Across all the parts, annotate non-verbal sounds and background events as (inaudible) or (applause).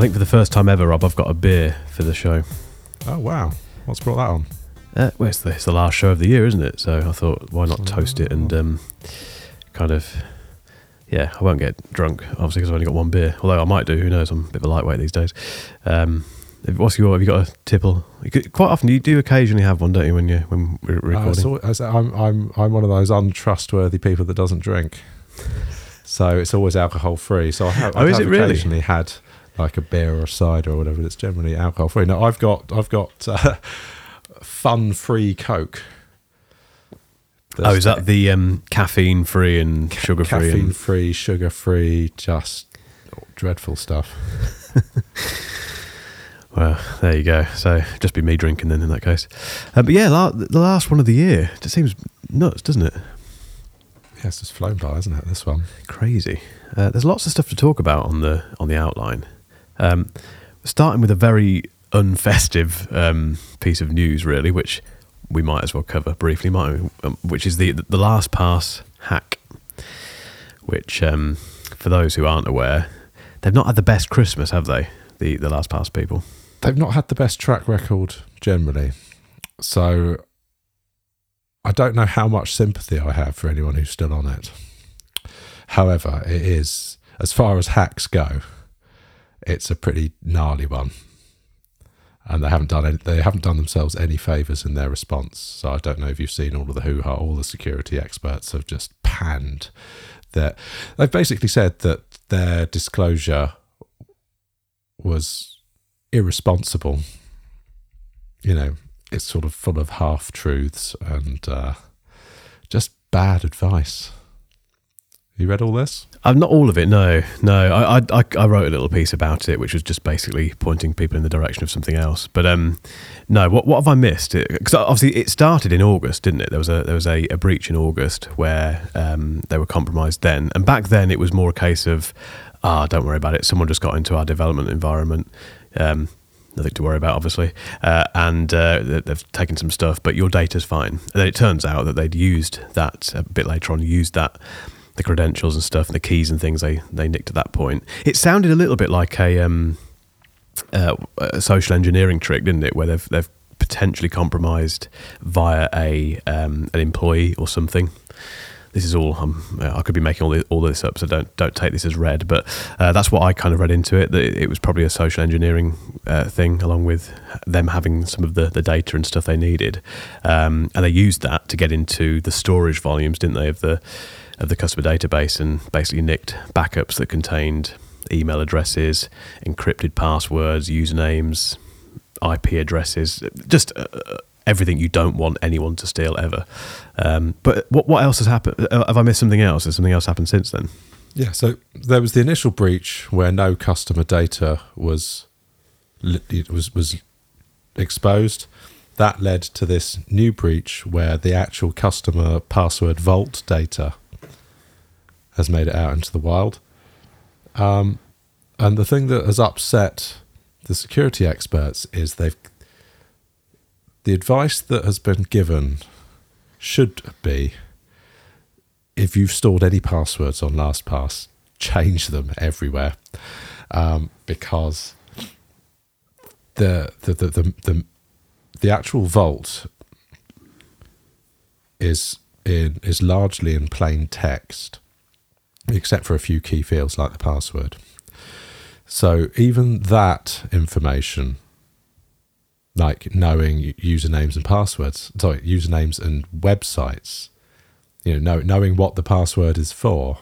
I think for the first time ever, Rob, I've got a beer for the show. Oh wow! What's brought that on? Uh, well, it's the, it's the last show of the year, isn't it? So I thought, why not toast it and um, kind of, yeah, I won't get drunk, obviously, because I've only got one beer. Although I might do, who knows? I'm a bit of a lightweight these days. Um, what's your? Have you got a tipple? Quite often, you do occasionally have one, don't you? When you when we're Uh, recording. al- as- I'm I'm I'm one of those untrustworthy people that doesn't drink, so it's always alcohol free. So I have, Oh, I is it really? occasionally had like a beer or a cider or whatever. It's generally alcohol free. Now I've got I've got uh, (laughs) fun free Coke. oh, is that the um, caffeine free and sugar free? caffeine And, free, sugar free, just dreadful stuff? (laughs) well, there you go. So just be me drinking then in that case. Uh, but yeah, la- the last one of the year. It seems nuts, doesn't it? Yes, it's just flown by, isn't it? This one. crazy. Uh, there's lots of stuff to talk about on the on the outline. Um, starting with a very unfestive um, piece of news, really, which we might as well cover briefly, might? Um, which is the the LastPass hack. Which, um, for those who aren't aware, they've not had the best Christmas, have they? The the LastPass people. they've not had the best track record generally. So I don't know how much sympathy I have for anyone who's still on it. However, it is, as far as hacks go, it's a pretty gnarly one. And they haven't done any, they haven't done themselves any favors in their response. So I don't know if you've seen all of the hoo ha. All the security experts have just panned that. They've basically said that their disclosure was irresponsible. You know, it's sort of full of half truths and uh, just bad advice. You read all this? Uh, not all of it, no, no. I, I, I- wrote a little piece about it, which was just basically pointing people in the direction of something else. But um, no, what what have I missed? Because obviously it started in August, didn't it? There was a there was a, a breach in August where um, they were compromised then, and back then it was more a case of ah, don't worry about it. Someone just got into our development environment. Um, nothing to worry about, obviously. Uh, and uh, they- they've taken some stuff, but your data's fine. And then it turns out that they'd used that a bit later on, used that the credentials and stuff, and the keys and things they they nicked at that point. It sounded a little bit like a, um, uh, a social engineering trick, didn't it? Where they've they've potentially compromised via a um, an employee or something. This is all um, I could be making all this, all this up, so don't don't take this as read. But uh, that's what I kind of read into it. That it was probably a social engineering uh, thing, along with them having some of the, the data and stuff they needed, um, and they used that to get into the storage volumes, didn't they, of the of the customer database, and basically nicked backups that contained email addresses, encrypted passwords, usernames, IP addresses, just uh, uh, everything you don't want anyone to steal ever. Um, but what what else has happened? Uh, Have I missed something else? Has something else happened since then? Yeah, so there was the initial breach where no customer data was was was exposed. That led to this new breach where the actual customer password vault data has made it out into the wild. Um, and the thing that has upset the security experts is they've the advice that has been given should be if you've stored any passwords on LastPass, change them everywhere, um, because the the, the the the the actual vault is in is largely in plain text, except for a few key fields like the password. So even that information, like knowing usernames and passwords, sorry, usernames and websites, you know, know, knowing what the password is for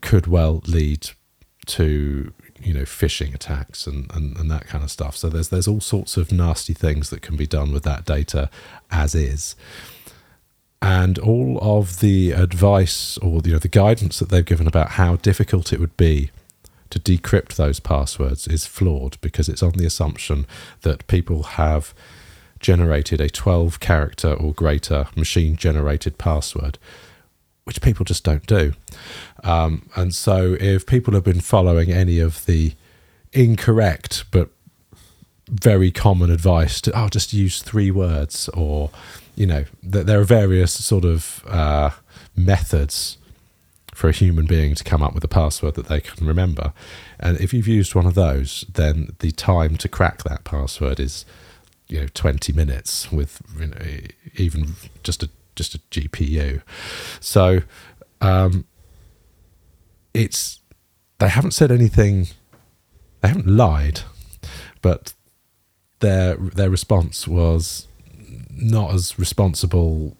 could well lead to you know phishing attacks and, and, and that kind of stuff. So there's there's all sorts of nasty things that can be done with that data as is. And all of the advice or you know the guidance that they've given about how difficult it would be to decrypt those passwords is flawed because it's on the assumption that people have generated a 12 character or greater machine generated password, which people just don't do. Um, and so, if people have been following any of the incorrect but very common advice to, oh, just use three words, or, you know, th- there are various sort of uh, methods for a human being to come up with a password that they can remember. And if you've used one of those, then the time to crack that password is, you know, 20 minutes with you know, even just a just a GPU. So um, it's they haven't said anything. They haven't lied, but their their response was not as responsible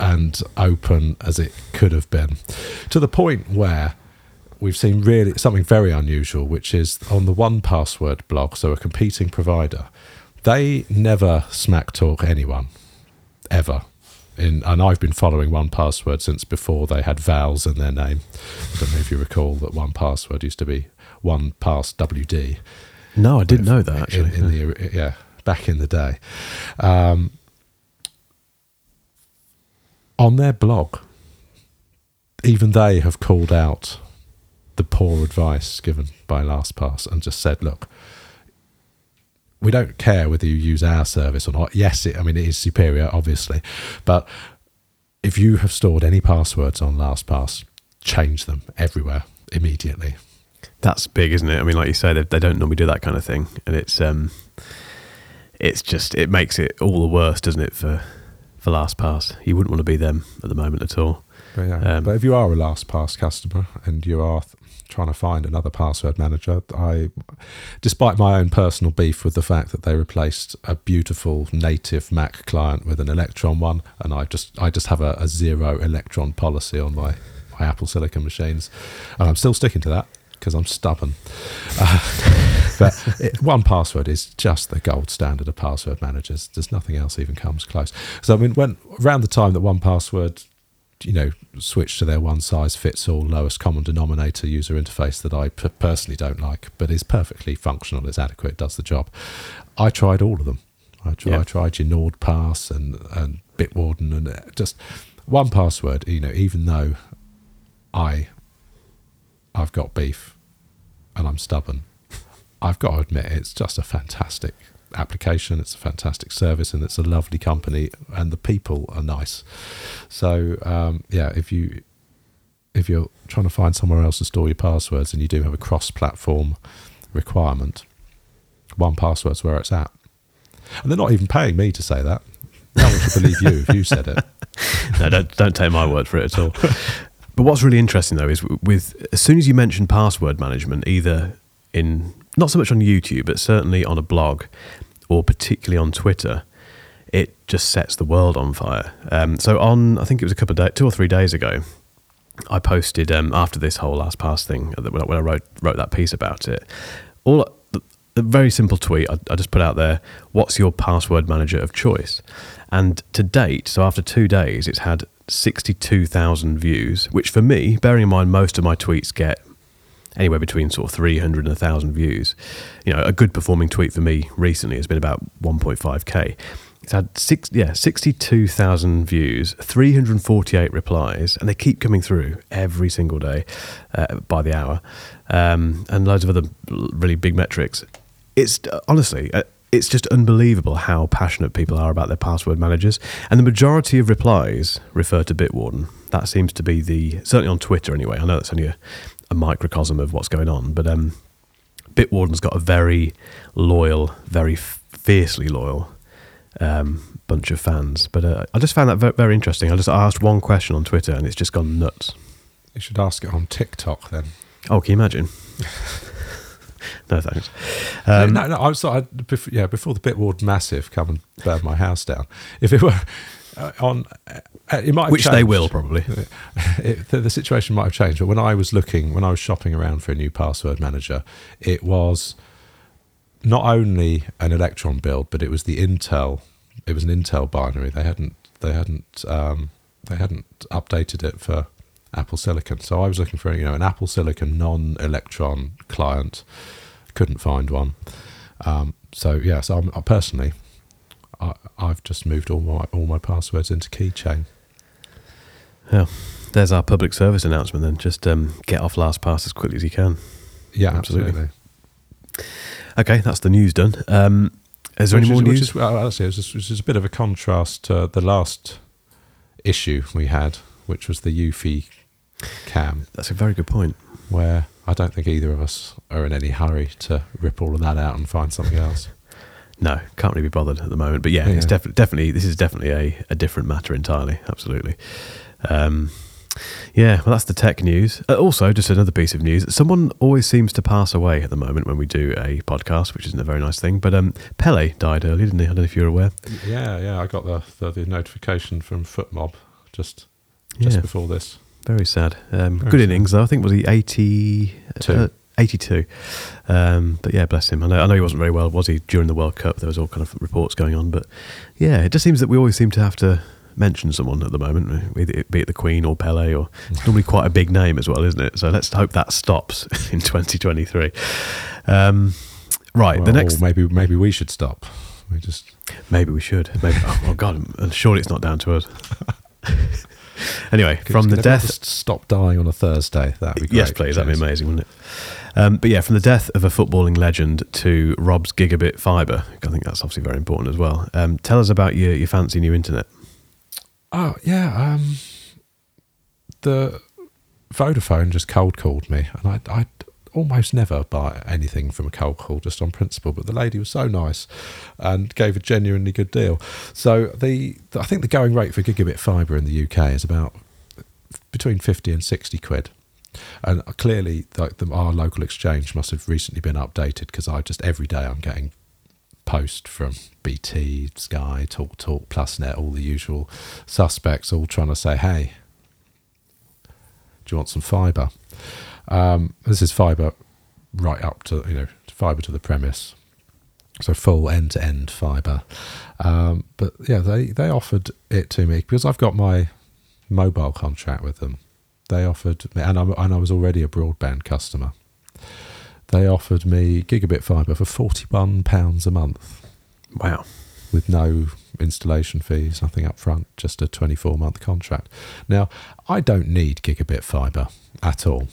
and open as it could have been, to the point where we've seen really something very unusual, which is on the 1Password blog, so a competing provider, they never smack talk anyone ever. In, and I've been following 1Password since before they had vowels in their name. I don't know if you recall that 1Password used to be 1Passwd. No, I didn't know that actually. In, in the yeah, back in the day. Um, on their blog, even they have called out the poor advice given by LastPass and just said, look, we don't care whether you use our service or not. Yes, it, I mean, it is superior, obviously. But if you have stored any passwords on LastPass, change them everywhere immediately. That's big, isn't it? I mean, like you say, they, they don't normally do that kind of thing. And it's, um, it's just, it makes it all the worse, doesn't it, for for LastPass. You wouldn't want to be them at the moment at all. But, yeah. Um, but if you are a LastPass customer and you are th- trying to find another password manager, I, despite my own personal beef with the fact that they replaced a beautiful native Mac client with an Electron one, and I just I just have a, a zero Electron policy on my my Apple Silicon machines, and I'm still sticking to that because I'm stubborn. Uh, (laughs) but it, 1Password is just the gold standard of password managers. There's nothing else even comes close. So I mean, when around the time that 1Password, you know, switched to their one size fits all lowest common denominator user interface that I p- personally don't like, but is perfectly functional, is adequate, does the job. I tried all of them. I, tried, yeah. I tried your NordPass and and Bitwarden and uh, just 1Password. You know, even though I I've got beef and I'm stubborn. I've got to admit, it's just a fantastic application. It's a fantastic service, and it's a lovely company, and the people are nice. So, um, yeah, if you if you're trying to find somewhere else to store your passwords, and you do have a cross-platform requirement, 1Password's where it's at. And they're not even paying me to say that. No one should believe you if you said it. (laughs) no, don't don't take my word for it at all. But what's really interesting though is with as soon as you mention password management, either in not so much on YouTube, but certainly on a blog or particularly on Twitter, it just sets the world on fire. Um, so on, I think it was a couple of days, two or three days ago, I posted um, after this whole LastPass thing when I wrote wrote that piece about it. All a very simple tweet I, I, just put out there. What's your password manager of choice? And to date, so after two days, it's had 62,000 views, which for me, bearing in mind most of my tweets get anywhere between sort of 300 and 1,000 views. You know, a good performing tweet for me recently has been about 1.5k. It's had six, yeah, 62,000 views, 348 replies, and they keep coming through every single day uh, by the hour, um, and loads of other really big metrics. It's honestly, uh, it's just unbelievable how passionate people are about their password managers. And the majority of replies refer to Bitwarden. That seems to be the, certainly on Twitter anyway. I know that's only a, a microcosm of what's going on, but um, Bitwarden's got a very loyal, very fiercely loyal um, bunch of fans. But uh, I just found that very, very interesting. I just asked one question on Twitter and it's just gone nuts. You should ask it on TikTok then. Oh, can you imagine? (laughs) no thanks. Um, no, no, I was I, before, yeah before the Bitward massive come and burn my house down. If it were uh, on, it might which changed. they will probably. (laughs) It, the, the, situation might have changed. But when I was looking, when I was shopping around for a new password manager, it was not only an Electron build, but it was the Intel. It was an Intel binary. They hadn't they hadn't um, they hadn't updated it for Apple Silicon. So I was looking for you know an Apple Silicon non-Electron client. Couldn't find one. Um, so yeah, so I'm, I personally, I, have just moved all my all my passwords into Keychain. Yeah, there's our public service announcement. Then just um, get off LastPass as quickly as you can. Yeah, absolutely. absolutely. Okay, that's the news done. Um, is there which any more is, news? Is, well, actually, it was, it was a bit of a contrast to the last issue we had, which was the Eufy Cam, That's a very good point. where I don't think either of us are in any hurry to rip all of that out and find something else. No, can't really be bothered at the moment. But yeah, it's Yeah. definitely definitely this is definitely a, a different matter entirely. Absolutely. Um, yeah, well, that's the tech news. Uh, also, just another piece of news: someone always seems to pass away at the moment when we do a podcast, which isn't a very nice thing. But um, Pele died early, didn't he? I don't know if you're aware. Yeah, yeah, I got the, the, the notification from FotMob just just Yeah. before this. Very sad. Um, Very good sad. innings though. I think was he eighty Two. uh, 82. Um, but yeah, bless him. I know, I know he wasn't very well, was he? During the World Cup, there was all kind of reports going on. But yeah, it just seems that we always seem to have to mention someone at the moment, be it, the Queen or Pele, or it's normally quite a big name as well, isn't it? So let's hope that stops (laughs) in 2023. Um, right, the Well, next. maybe maybe we should stop. We just Maybe we should. Maybe. Oh, oh God, surely it's not down to us. (laughs) anyway, from the death stop dying on a Thursday. That'd be great. Yes, please. That'd be amazing, wouldn't it? Um, but yeah, from the death of a footballing legend to Rob's gigabit fibre, I think that's obviously very important as well. Um, tell us about your, your fancy new internet. Oh yeah, um, the Vodafone just cold called me, and I I almost never buy anything from a cold call just on principle. But the lady was so nice and gave a genuinely good deal. So the, I think the going rate for gigabit fibre in the UK is about between fifty and sixty quid. And clearly, like the, our local exchange must have recently been updated because I just every day I'm getting post from BT, Sky, Talk Talk, PlusNet, all the usual suspects, all trying to say, "Hey, do you want some fibre?" Um, this is fibre right up to you know fibre to the premise, so full end to end fibre. Um, but yeah, they they offered it to me because I've got my mobile contract with them. They offered me, and, I'm, and I was already a broadband customer. They offered me gigabit fibre for forty-one pounds a month Wow. with no installation fees, nothing up front, just a 24 month contract. Now, I don't need gigabit fibre at all,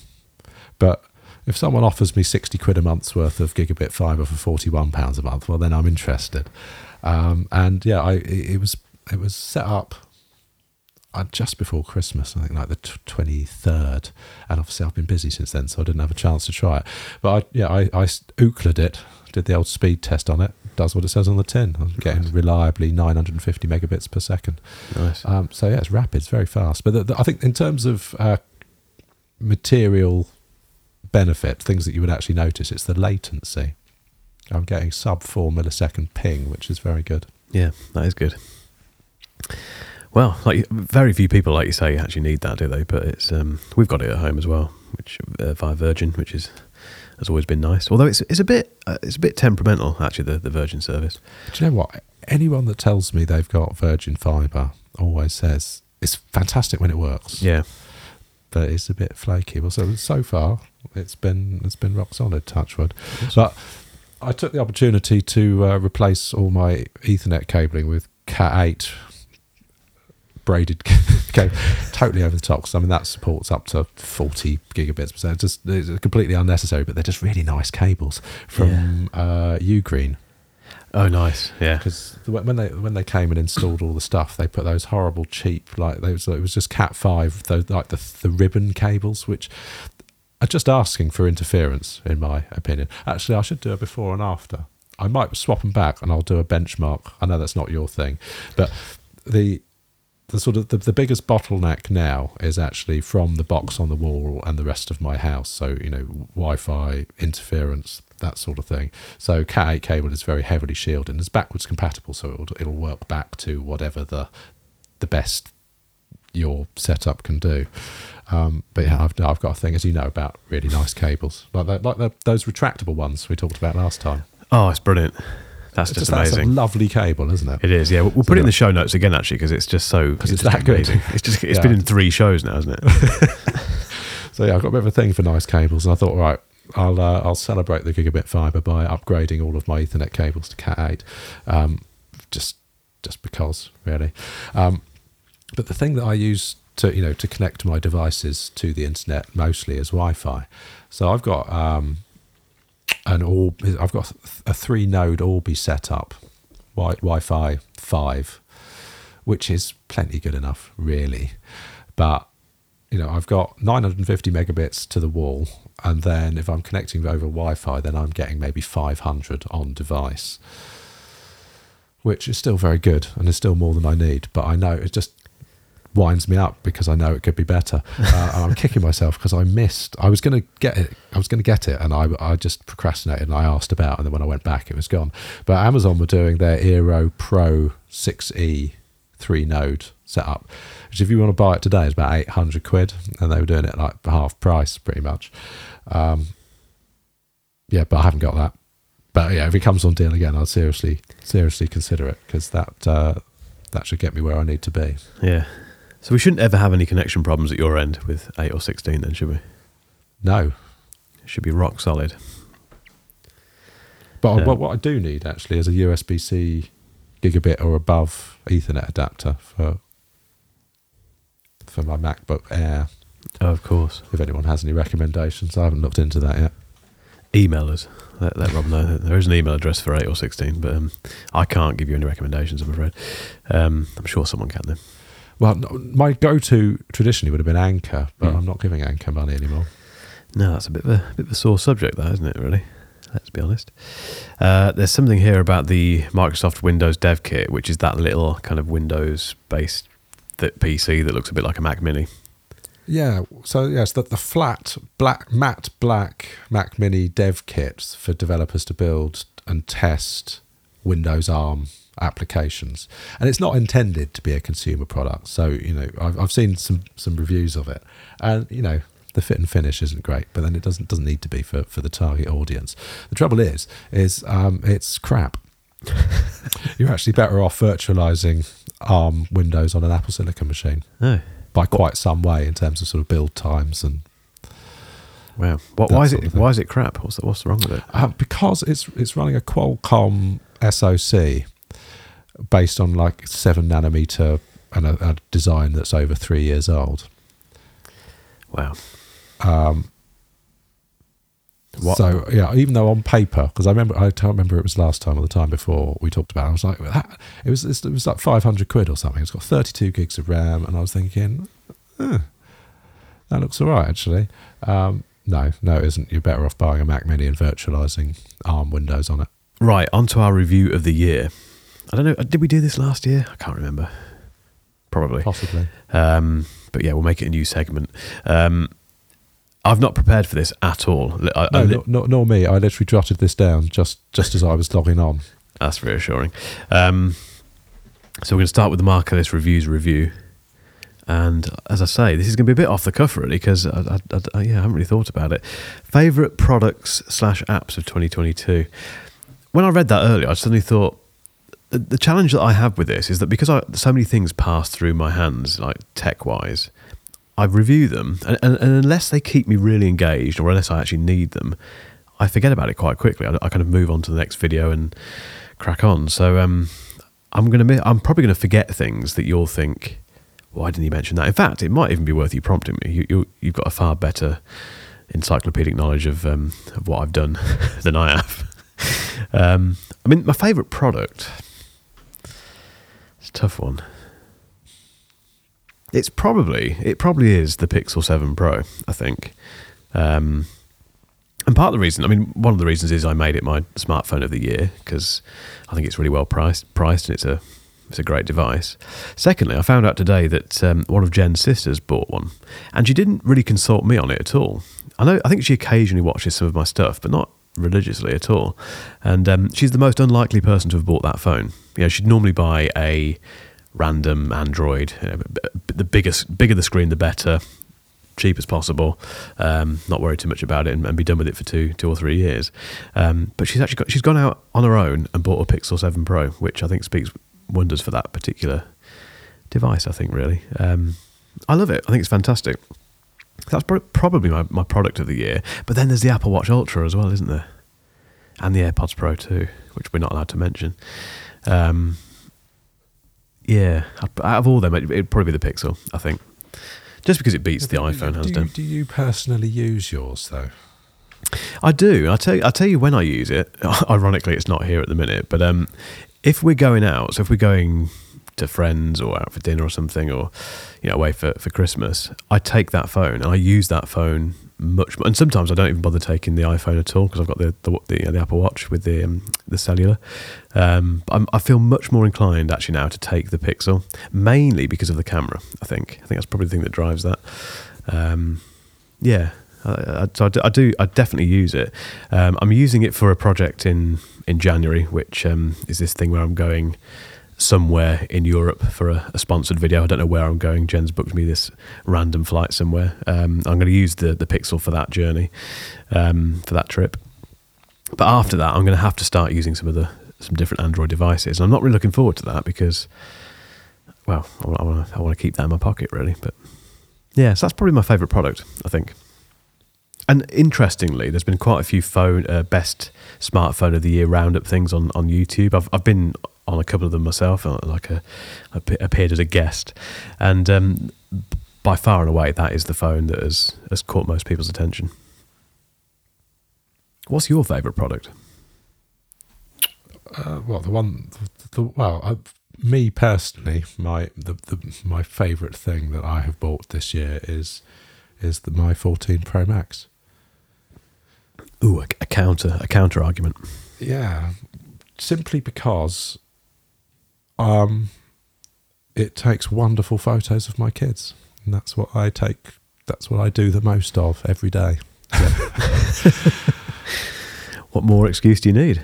but if someone offers me 60 quid a month's worth of gigabit fibre for 41 pounds a month, well, then I'm interested. Um, and yeah, I, it was it was set up just before Christmas, I think like the twenty third, and obviously I've been busy since then, so I didn't have a chance to try it. But I, yeah, I, I Ooklered it, did the old speed test on it, does what it says on the tin. I'm getting reliably 950 megabits per second. Nice. Um, so yeah, it's rapid, it's very fast. But the, the, I think in terms of uh, material benefit, things that you would actually notice, it's the latency. I'm getting sub four millisecond ping, which is very good. Yeah, that is good. Well, like very few people, like you say, actually need that, do they? But it's um, we've got it at home as well, which uh, via Virgin, which is has always been nice. Although it's it's a bit uh, it's a bit temperamental actually the, the Virgin service. Do you know what? Anyone that tells me they've got Virgin Fibre always says it's fantastic when it works, Yeah, but it's a bit flaky. Well, so so far it's been it's been rock solid. Touchwood, but I took the opportunity to uh, replace all my Ethernet cabling with Cat eight braided (laughs) cable, totally over the top. 'cause, I mean that supports up to forty gigabits per second. Just it's completely unnecessary, but they're just really nice cables from uh, Ugreen. Oh, nice. Yeah. because when they when they came and installed all the stuff, they put those horrible cheap like those. It was just Cat five, those like the the ribbon cables, which are just asking for interference, in my opinion. Actually, I should do a before and after. I might swap them back, and I'll do a benchmark. I know that's not your thing, but the the sort of the, the biggest bottleneck now is actually from the box on the wall and the rest of my house. So you know, Wi-Fi interference, that sort of thing. So Cat eight cable is very heavily shielded and it's backwards compatible, so it'll it'll work back to whatever the the best your setup can do. Um, but yeah, I've, I've got a thing, as you know, about really nice cables, like like the, those retractable ones we talked about last time. Oh, it's brilliant. That's It's just, that's a amazing. lovely cable, isn't it? It is. Yeah, we'll, we'll put it in the show notes again actually because it's just so Because it's just that good. (laughs) It's just it's Yeah. been in three shows now, hasn't it? (laughs) So yeah, I've got a bit of a thing for nice cables, and I thought, right, I'll uh, I'll celebrate the gigabit fiber by upgrading all of my Ethernet cables to Cat eight, um, just just because, really. Um, but the thing that I use to you know to connect my devices to the internet mostly is Wi-Fi. So I've got um, an Orb, I've got a three node Orbi setup, Wi- Wi-Fi five, which is plenty good enough, really. But you know, I've got 950 megabits to the wall, and then if I'm connecting over Wi-Fi, then I'm getting maybe 500 on device, which is still very good and is still more than I need. But I know it just winds me up because I know it could be better. Uh, and I'm kicking myself because I missed. I was going to get it. I was going to get it, and I I just procrastinated and I asked about, and then when I went back, it was gone. But Amazon were doing their Eero Pro 6E three node setup, which if you want to buy it today is about 800 quid, and they were doing it like half price pretty much. Um, yeah, but I haven't got that. But yeah, if it comes on deal again, I'll seriously seriously consider it because that uh, that should get me where I need to be. Yeah. So we shouldn't ever have any connection problems at your end with 8 or 16 then, should we? No, It should be rock solid. But Yeah. what, what I do need actually is a USB C gigabit or above Ethernet adapter for for my MacBook Air. Oh, of course. If anyone has any recommendations, I haven't looked into that yet. Email us. Let, let Rob know there is an email address for 8 or 16, but um, I can't give you any recommendations, I'm afraid. Um, I'm sure someone can, though. Well, my go-to traditionally would have been Anker, but Hmm. I'm not giving Anker money anymore. No, that's a bit of a, bit of a sore subject, that, isn't it, really? Let's be honest. Uh, there's something here about the Microsoft Windows Dev Kit, which is that little kind of Windows based th- PC that looks a bit like a Mac Mini. Yeah, so yes, that the flat black matte black Mac Mini dev kits for developers to build and test Windows ARM applications, and it's not intended to be a consumer product. So you know, I've, I've seen some some reviews of it, and you know, the fit and finish isn't great, but then it doesn't doesn't need to be for for the target audience. The trouble is, is um, it's crap. (laughs) You're actually better off virtualizing ARM Windows on an Apple Silicon machine Oh, by quite some way in terms of sort of build times and wow. What, why, is it, why is it crap? What's, the, what's wrong with it? uh, because it's it's running a Qualcomm SoC based on like seven nanometer and a, a design that's over three years old. Wow. Um, What- So yeah, even though on paper, because I remember I can't remember it was last time or the time before we talked about. It, I was like, that, it was it was like five hundred quid or something. It's got thirty two gigs of RAM, and I was thinking, eh, that looks all right actually. Um, no, no, it isn't. You're better off buying a Mac Mini and virtualizing ARM Windows on it. Right, on to our review of the year. I don't know, did we do this last year? I can't remember. Probably. Possibly. Um, but yeah, we'll make it a new segment. Um, I've not prepared for this at all. I- I No, li- nor, nor, me. I literally jotted this down just just as I was logging on. That's reassuring. Um, so we're going to start with the Mark Ellis reviews review. And as I say, this is going to be a bit off the cuff, really, because I, I, I, yeah, I haven't really thought about it. Favorite products slash apps of 2022. When I read that earlier, I suddenly thought the, challenge that I have with this is that because I, so many things pass through my hands, like tech wise, I review them, and, and, and unless they keep me really engaged or unless I actually need them, I forget about it quite quickly. I, I kind of move on to the next video and crack on. So um, I'm gonna, I'm probably gonna forget things that you'll think, why didn't you mention that? In fact, it might even be worth you prompting me. You, you, you've got a far better encyclopedic knowledge of um, of what I've done (laughs) than I have. (laughs) Um, I mean, my favourite product. A tough one. It's probably it probably is the Pixel Seven Pro. I think, um, and part of the reason, I mean, one of the reasons is I made it my smartphone of the year because I think it's really well priced, priced, and it's a it's a great device. Secondly, I found out today that um, one of Jen's sisters bought one, and she didn't really consult me on it at all. I know, I think she occasionally watches some of my stuff, but not religiously at all. And um, she's the most unlikely person to have bought that phone. You know, she'd normally buy a random Android, you know, b- b- the biggest, bigger the screen, the better, cheap as possible. Um, not worry too much about it, and, and be done with it for two, two or three years. Um, but she's actually got, she's gone out on her own and bought a Pixel Seven Pro, which I think speaks wonders for that particular device. I think really, um, I love it. I think it's fantastic. That's pro- probably my, my product of the year. But then there's the Apple Watch Ultra as well, isn't there? And the AirPods Pro too, which we're not allowed to mention. Um, yeah, out of all them, it- it'd probably be the Pixel, I think. Just because it beats the iPhone, hands do, down. you, do you personally use yours though? I do. I tell you, I tell you when I use it. (laughs) Ironically, it's not here at the minute. But um, if we're going out, so if we're going to friends or out for dinner or something, or you know away for for Christmas, I take that phone and I use that phone much more. And sometimes I don't even bother taking the iPhone at all because I've got the the, the, the Apple Watch with the um, the cellular. Um, I feel much more inclined actually now to take the Pixel, mainly because of the camera. I think I think that's probably the thing that drives that. Um, yeah, I, I, so I do, I do. I definitely use it. Um, I'm using it for a project in in January, which um, is this thing where I'm going somewhere in Europe for a, a, sponsored video. I don't know where I'm going. Jen's booked me this random flight somewhere. Um, I'm going to use the the Pixel for that journey, um, for that trip. But after that, I'm going to have to start using some of the some different Android devices. And I'm not really looking forward to that because, well, I want to I want to keep that in my pocket really. But yeah, so that's probably my favourite product. I think. And interestingly, there's been quite a few phone uh, best smartphone of the year roundup things on, on YouTube. I've I've been on a couple of them myself, uh, like a, appeared as a guest, and um, by far and away, that is the phone that has has caught most people's attention. What's your favourite product? Uh, well, the one, the, the well, uh, me personally, my the, the my favourite thing that I have bought this year is is the my 14 Pro Max. Ooh, a, a counter a counter argument. Yeah, simply because um, it takes wonderful photos of my kids, and that's what I take. That's what I do the most of every day. (laughs) what more excuse do you need?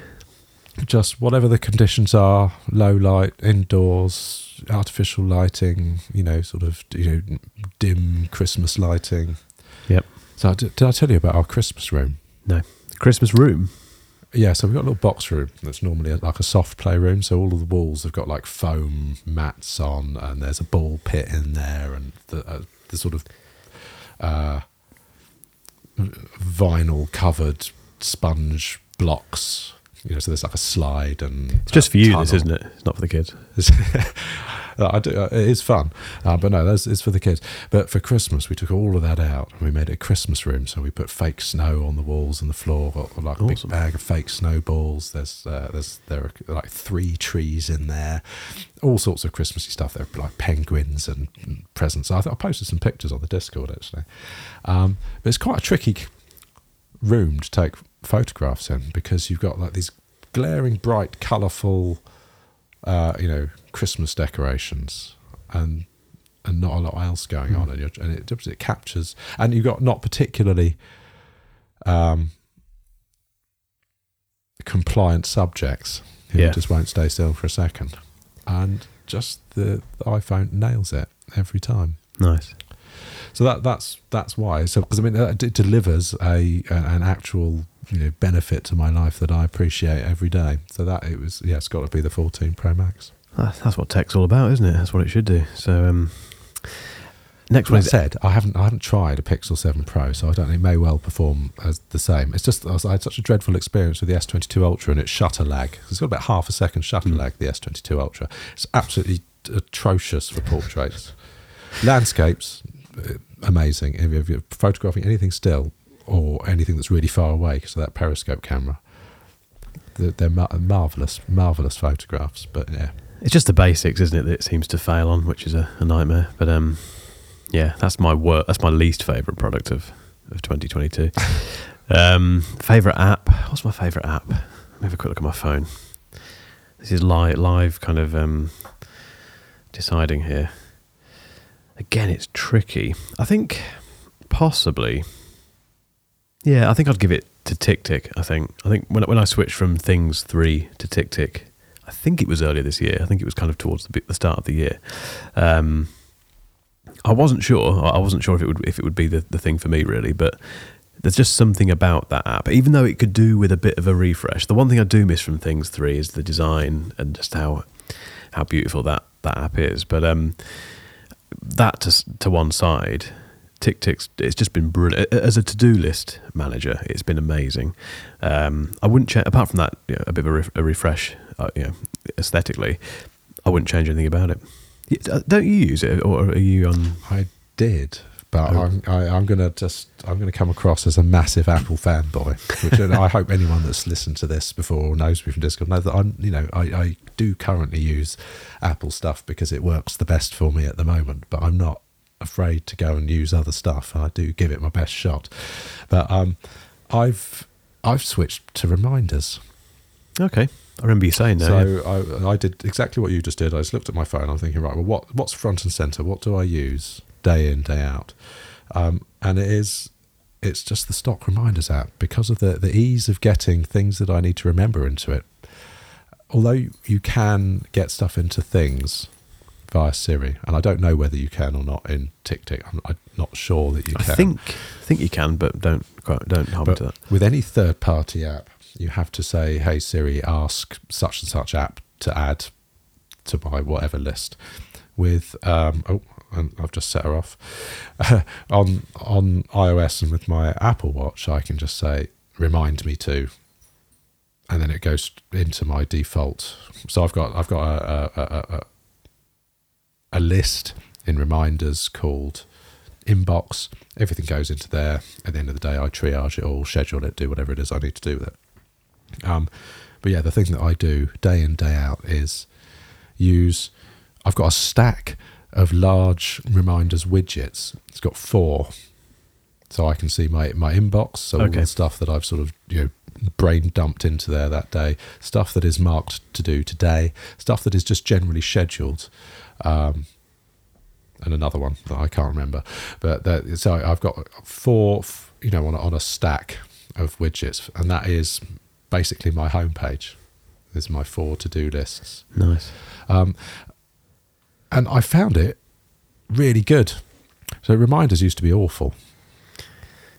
Just whatever the conditions are, low light, indoors, artificial lighting, you know, sort of you know, dim Christmas lighting. Yep. So did I tell you about our Christmas room? No, Christmas room. Yeah, so we've got a little box room that's normally like a soft play room. So all of the walls have got like foam mats on, and there's a ball pit in there, and the, uh, the sort of uh, vinyl covered sponge blocks. You know, so there's like a slide and it's just for you, tunnel. this isn't it? It's not for the kids. (laughs) I do, uh, it is fun, uh, but no, that's it's for the kids. But for Christmas, we took all of that out and we made it a Christmas room. So we put fake snow on the walls and the floor, or, or like awesome. a big bag of fake snowballs. There's uh, there's there are like three trees in there, all sorts of Christmassy stuff. There are like penguins and, presents. I, I posted some pictures on the Discord actually, um, but it's quite a tricky room to take photographs in because you've got like these glaring, bright, colourful uh, you know, Christmas decorations and and not a lot else going mm. on, and, and it it captures, and you've got not particularly um, compliant subjects who yeah. just won't stay still for a second, and just the, the iPhone nails it every time. Nice. So that that's that's why. So because I mean, it delivers a an actual you know benefit to my life that I appreciate every day. So that it was yeah, it's got to be the 14 Pro Max. That's what tech's all about, isn't it? That's what it should do. So um, next one. I said I haven't I haven't tried a Pixel 7 Pro, so I don't know. It may well perform as the same. It's just I had such a dreadful experience with the S22 Ultra and its shutter lag. It's got about half a second shutter mm. lag. The S22 Ultra. It's absolutely atrocious for portraits. Landscapes, amazing. If you're photographing anything still, or anything that's really far away because of that periscope camera. They're, they're marvelous, marvelous photographs. But yeah, it's just the basics, isn't it? That it seems to fail on, which is a, a nightmare. But um, yeah, that's my work. That's my least favorite product of of 2022. (laughs) um, favorite app? What's my favorite app? Let me have a quick look at my phone. This is live, live kind of um, deciding here. Again, it's tricky. I think possibly yeah, I think I'd give it to TickTick. I think I think when when I switched from Things three to TickTick, I think it was earlier this year. I think it was kind of towards the, the start of the year. Um, I wasn't sure. I wasn't sure if it would if it would be the, the thing for me really, but there's just something about that app. Even though it could do with a bit of a refresh, the one thing I do miss from Things three is the design and just how how beautiful that that app is. But um, that to to one side TickTick's it's just been brilliant as a to-do list manager. It's been amazing. Um, I wouldn't change apart from that you know, a bit of a, a refresh, uh, you know, aesthetically. I wouldn't change anything about it. Uh, don't you use it, or are you on? I did, but. I'm I, I'm gonna just I'm gonna come across as a massive Apple fanboy, which I hope anyone that's listened to this before knows me from Discord knows that I'm you know I, I do currently use Apple stuff because it works the best for me at the moment, but I'm not afraid to go and use other stuff. I do give it my best shot, but um, I've I've switched to reminders. Okay, I remember you saying that. yeah. So I, I did exactly what you just did. I just looked at my phone. I'm thinking, right, well, what what's front and center? What do I use day in day out? Um, and it is it's just the stock reminders app because of the the ease of getting things that I need to remember into it. Although you, can get stuff into things via Siri, and I don't know whether you can or not in TickTick. I'm, I'm not sure that you I can. I think I think you can, but don't quite, don't hold me to that. with any third party app, you have to say, "Hey Siri, ask such and such app to add to my whatever list." With um, oh, I've just set her off (laughs) on on iOS and with my Apple Watch, I can just say, "Remind me to," and then it goes into my default. So I've got I've got a a, a, a, a list in reminders called inbox. Everything goes into there. At the end of the day, I triage it all, schedule it, do whatever it is I need to do with it. Um, but yeah, the thing that I do day in day out is use. I've got a stack of large reminders widgets. It's got four, so I can see my my inbox. So all the stuff that I've sort of you know brain dumped into there that day, stuff that is marked to do today, stuff that is just generally scheduled. Um, and another one that I can't remember. But that, so I've got four, you know, on a, on a stack of widgets, and that is basically my homepage. There's my four to-do lists, Nice. um, and I found it really good. So reminders used to be awful.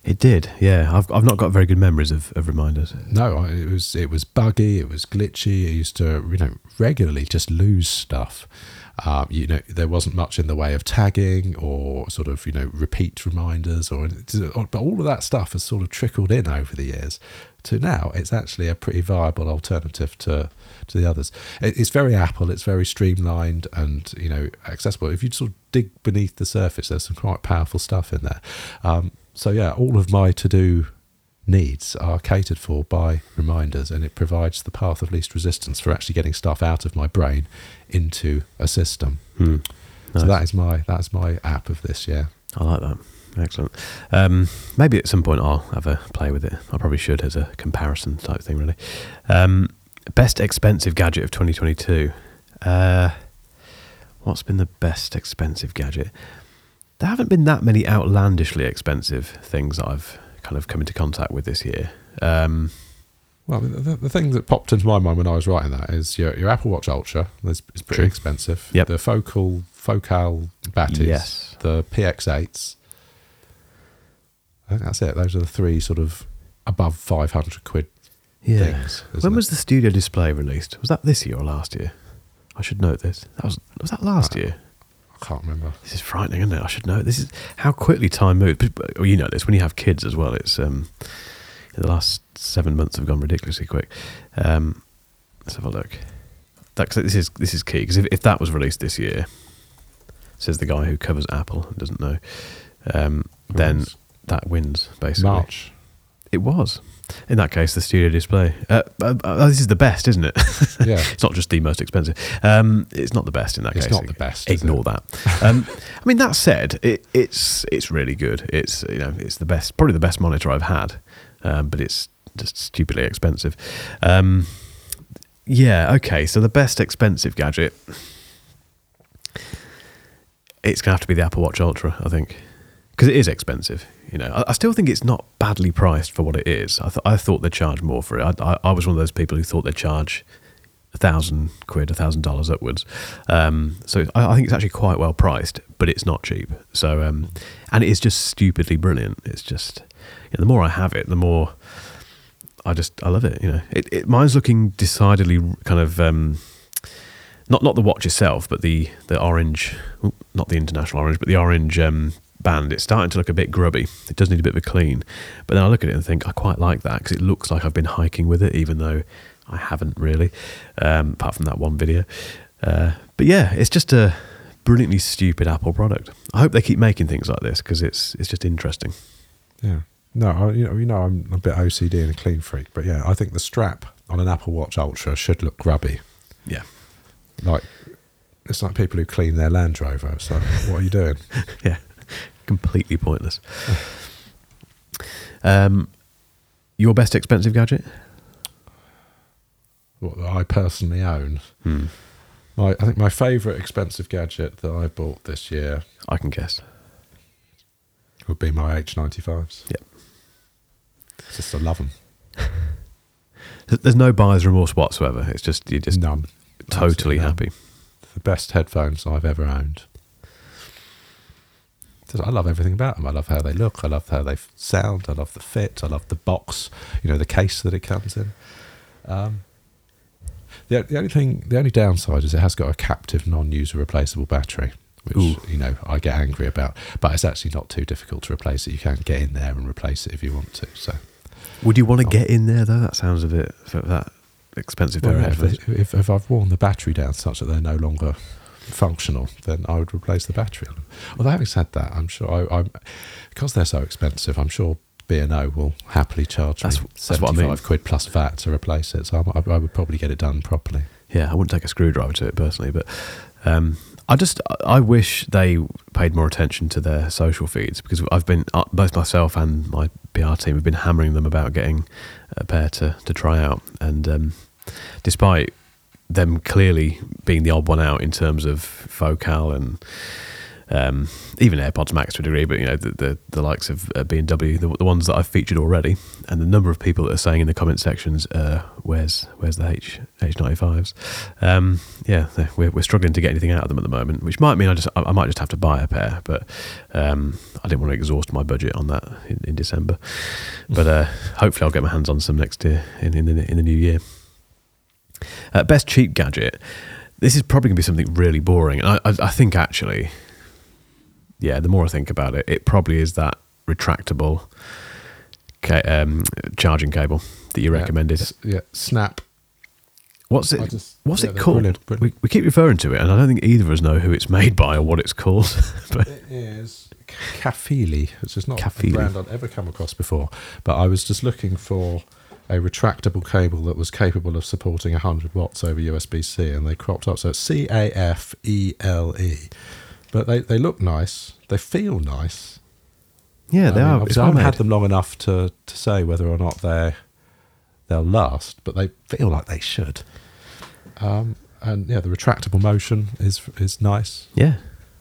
It did, yeah. I've I've not got very good memories of, of reminders. No, it was it was buggy. It was glitchy. I used to you know regularly just lose stuff. Um, you know there wasn't much in the way of tagging or sort of you know repeat reminders or but all of that stuff has sort of trickled in over the years to now it's actually a pretty viable alternative to to the others. It, it's very Apple. It's very streamlined and you know accessible. If you sort of dig beneath the surface, there's some quite powerful stuff in there. Um, so yeah, all of my to do needs are catered for by reminders and it provides the path of least resistance for actually getting stuff out of my brain into a system Hmm. so that is my that's my app of this year I like that. Excellent. Um, maybe at some point I'll have a play with it. I probably should as a comparison type thing, really. Um, best expensive gadget of 2022. Uh, what's been the best expensive gadget? There haven't been that many outlandishly expensive things that I've kind of come into contact with this year. Um, well the, the thing that popped into my mind when i was writing that is your, your apple watch ultra is, is pretty True. expensive Yep. the focal focal Bathys Yes. the px8s i think that's it those are the three sort of above 500 quid yeah. things When it? was the studio display released? Was that this year or last year? I should note this. That was was that last Uh, year? I can't remember This is frightening, isn't it? I should know. This is how quickly time moves. But- you know this when you have kids as well. It's um, the last seven months have gone ridiculously quick. Um, let's have a look. That, this is this is key because if, if that was released this year, says the guy who covers Apple and doesn't know, um, then that wins basically. march It was. In that case, the studio display. Uh, uh, uh, this is the best, isn't it? yeah (laughs) it's not just the most expensive. Um, it's not the best in that It's case. It's not the best, Ignore that. Um, I mean, that said, it, it's it's really good. It's you know it's the best, probably the best monitor I've had, um, but it's just stupidly expensive. Um, yeah. Okay. So the best expensive gadget. It's gonna have to be the Apple Watch Ultra, I think, because it is expensive. You know, I, I still think it's not badly priced for what it is. I, th- I thought they'd charge more for it. I, I, I was one of those people who thought they'd charge a thousand quid, a thousand dollars upwards. Um, so I, think it's actually quite well priced, but it's not cheap. So um, and it is just stupidly brilliant. It's just you know, the more I have it, the more I just I love it. You know, it, it mine's looking decidedly kind of. Um, not not the watch itself, but the the orange, not the international orange, but the orange um, band. It's starting to look a bit grubby. It does need a bit of a clean. But then I look at it and think I quite like that because it looks like I've been hiking with it, even though I haven't really, um, apart from that one video. Uh, but yeah, it's just a brilliantly stupid Apple product. I hope they keep making things like this because it's it's just interesting. Yeah. No, I, you know, you know, I'm a bit OCD and a clean freak, but yeah, I think the strap on an Apple Watch Ultra should look grubby. Yeah, Like it's like people who clean their Land Rover. Like, what are you doing? (laughs) yeah, completely pointless. um, your best expensive gadget? What that I personally own. Hmm. My, I think my favourite expensive gadget that I bought this year I can guess. would be my H95s. Yep. It's just I love them. There's no buyer's remorse whatsoever. It's just you're just None. totally none. happy. The best headphones I've ever owned. Just- I love everything about them. I love how they look. I love how they sound. I love the fit. I love the box. You know, the case that it comes in. Um, the, the only thing, the only downside is it has got a captive non-user replaceable battery, which Ooh. you know I get angry about. But it's actually not too difficult to replace it. You can get in there and replace it if you want to. So, Would you want to Oh. get in there though? That sounds a bit that expensive Well, if, if, if I've worn the battery down such that they're no longer functional, then I would replace the battery on them. Although having said that, I'm sure I, I'm because they're so expensive. I'm sure B and O will happily charge That's- me that's what I mean. quid plus VAT to replace it. So I, I would probably get it done properly. Yeah, I wouldn't take a screwdriver to it personally, but um, I just I wish they paid more attention to their social feeds because I've been uh, both myself and my PR team have been hammering them about getting a pair to to try out, and um, despite them clearly being the odd one out in terms of focal and um, even AirPods Max to a degree, but you know the the, the likes of uh, B&W, the, the ones that I've featured already, and the number of people that are saying in the comment sections, uh, "Where's where's the H H95s?" Um, yeah, we're, we're struggling to get anything out of them at the moment, which might mean I just I might just have to buy a pair, but um, I didn't want to exhaust my budget on that in, in December. But uh, hopefully, I'll get my hands on some next year in in the, in the new year. Uh, best cheap gadget. This is probably going to be something really boring, and I, I, I think actually yeah, the more I think about it, it probably is that retractable ca- um, charging cable that you Yeah. recommended. S- Yeah, Snap. What's it? just- what's yeah, it called? brilliant, brilliant. We, we keep referring to it, and I don't think either of us know who it's made by or what it's called. (laughs) but It is Cafele, It's just not Cafele. a brand I'd ever come across before. But I was just looking for a retractable cable that was capable of supporting 100 watts over USB C, and they cropped up. So it's C A F E L E. But they, they look nice, they feel nice. yeah, they I mean, are. I haven't had them long enough to, to say whether or not they they'll last, but they feel like they should. Um, and yeah, the retractable motion is is nice. Yeah,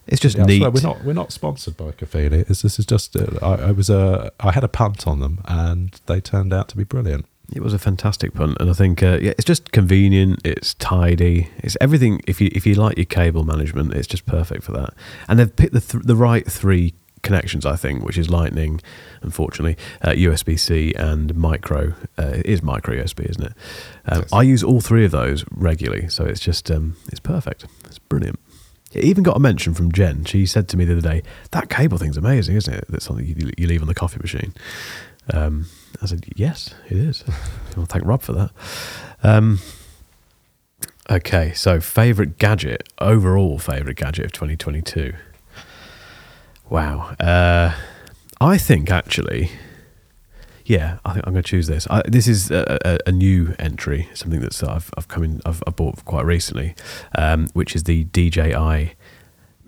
it's just Yeah, neat. we're not we're not sponsored by Cafele. This, this is just uh, I, I was a I had a punt on them and they turned out to be brilliant. It was a fantastic punt, and I think uh, yeah, it's just convenient. It's tidy. It's everything. If you if you like your cable management, it's just perfect for that. And they've picked the th- the right three connections, I think, which is Lightning, unfortunately, uh, USB C, and micro. Uh, it is micro USB, isn't it? Um, Yes. I use all three of those regularly, so it's just um, it's perfect. It's brilliant. It even got a mention from Jen. She said to me the other day, "That cable thing's amazing, isn't it? That's something you, you leave on the coffee machine." Um, I said, "Yes, it is." (laughs) well, thank Rob for that. Um, okay, so favorite gadget, overall favorite gadget of 2022. Wow, uh, I think actually, yeah, I think I'm going to choose this. I, this is a, a, a new entry, something that's I've I've come in, I've, I've bought quite recently, um, which is the DJI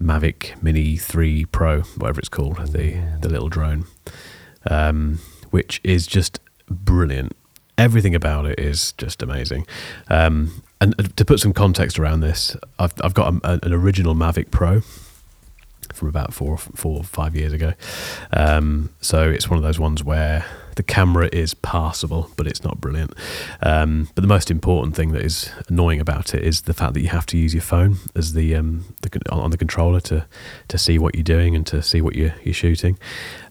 Mavic Mini 3 Pro, whatever it's called, the the little drone, um, which is just brilliant. Everything about it is just amazing. Um, and uh, to put some context around this, I've I've got a, an original Mavic Pro from about four, four, five years ago. Um, so it's one of those ones where the camera is passable, but it's not brilliant. Um, but the most important thing that is annoying about it is the fact that you have to use your phone as the, um, the on the controller to to see what you're doing and to see what you're you're shooting,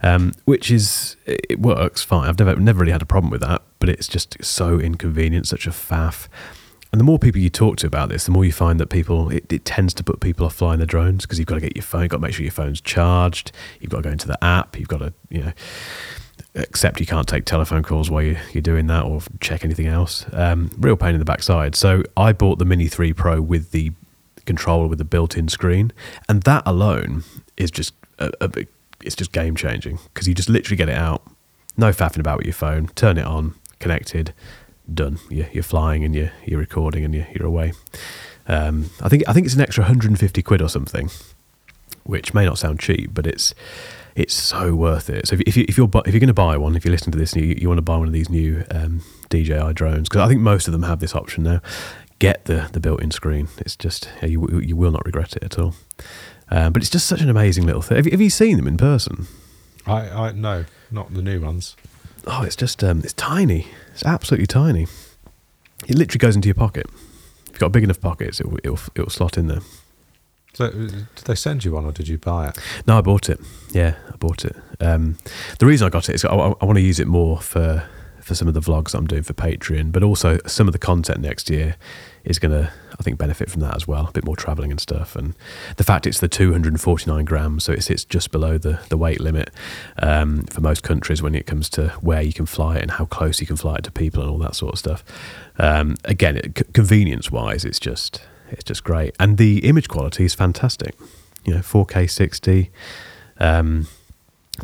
um, which is it works fine. I've never never really had a problem with that, but it's just so inconvenient, such a faff. And the more people you talk to about this, the more you find that people it, it tends to put people off flying their drones because you've got to get your phone, you've got to make sure your phone's charged, you've got to go into the app, you've got to you know accept you can't take telephone calls while you're, you're doing that or check anything else. Um, real pain in the backside. So I bought the Mini 3 Pro with the controller with the built-in screen, and that alone is just a, a big, it's just game changing because you just literally get it out, no faffing about with your phone, turn it on, connected, done. You're, you're flying and you're you're recording and you're, you're away. Um, I think I think it's an extra 150 quid or something, which may not sound cheap, but it's it's so worth it. So if, if, you, if you're if you're going to buy one, if you're listening to this and you, you want to buy one of these new um, DJI drones, because I think most of them have this option now, get the the built-in screen. It's just yeah, you you will not regret it at all. Um, but it's just such an amazing little thing. Have you, have you seen them in person? I, I no, not the new ones. Oh, it's just um, it's tiny. It's absolutely tiny. It literally goes into your pocket. If you've got big enough pockets, it'll it'll, it'll slot in there. So, uh, did they send you one or did you buy it? No, I bought it. Yeah, I bought it. Um, the reason I got it is I, I, want to use it more for for some of the vlogs I'm doing for Patreon, but also some of the content next year is going to, I think, benefit from that as well. A bit more traveling and stuff, and the fact it's the 249 grams, so it sits just below the the weight limit um, for most countries when it comes to where you can fly it and how close you can fly it to people and all that sort of stuff. Um, again, c- convenience wise, it's just it's just great, and the image quality is fantastic. You know, 4K 60. Um,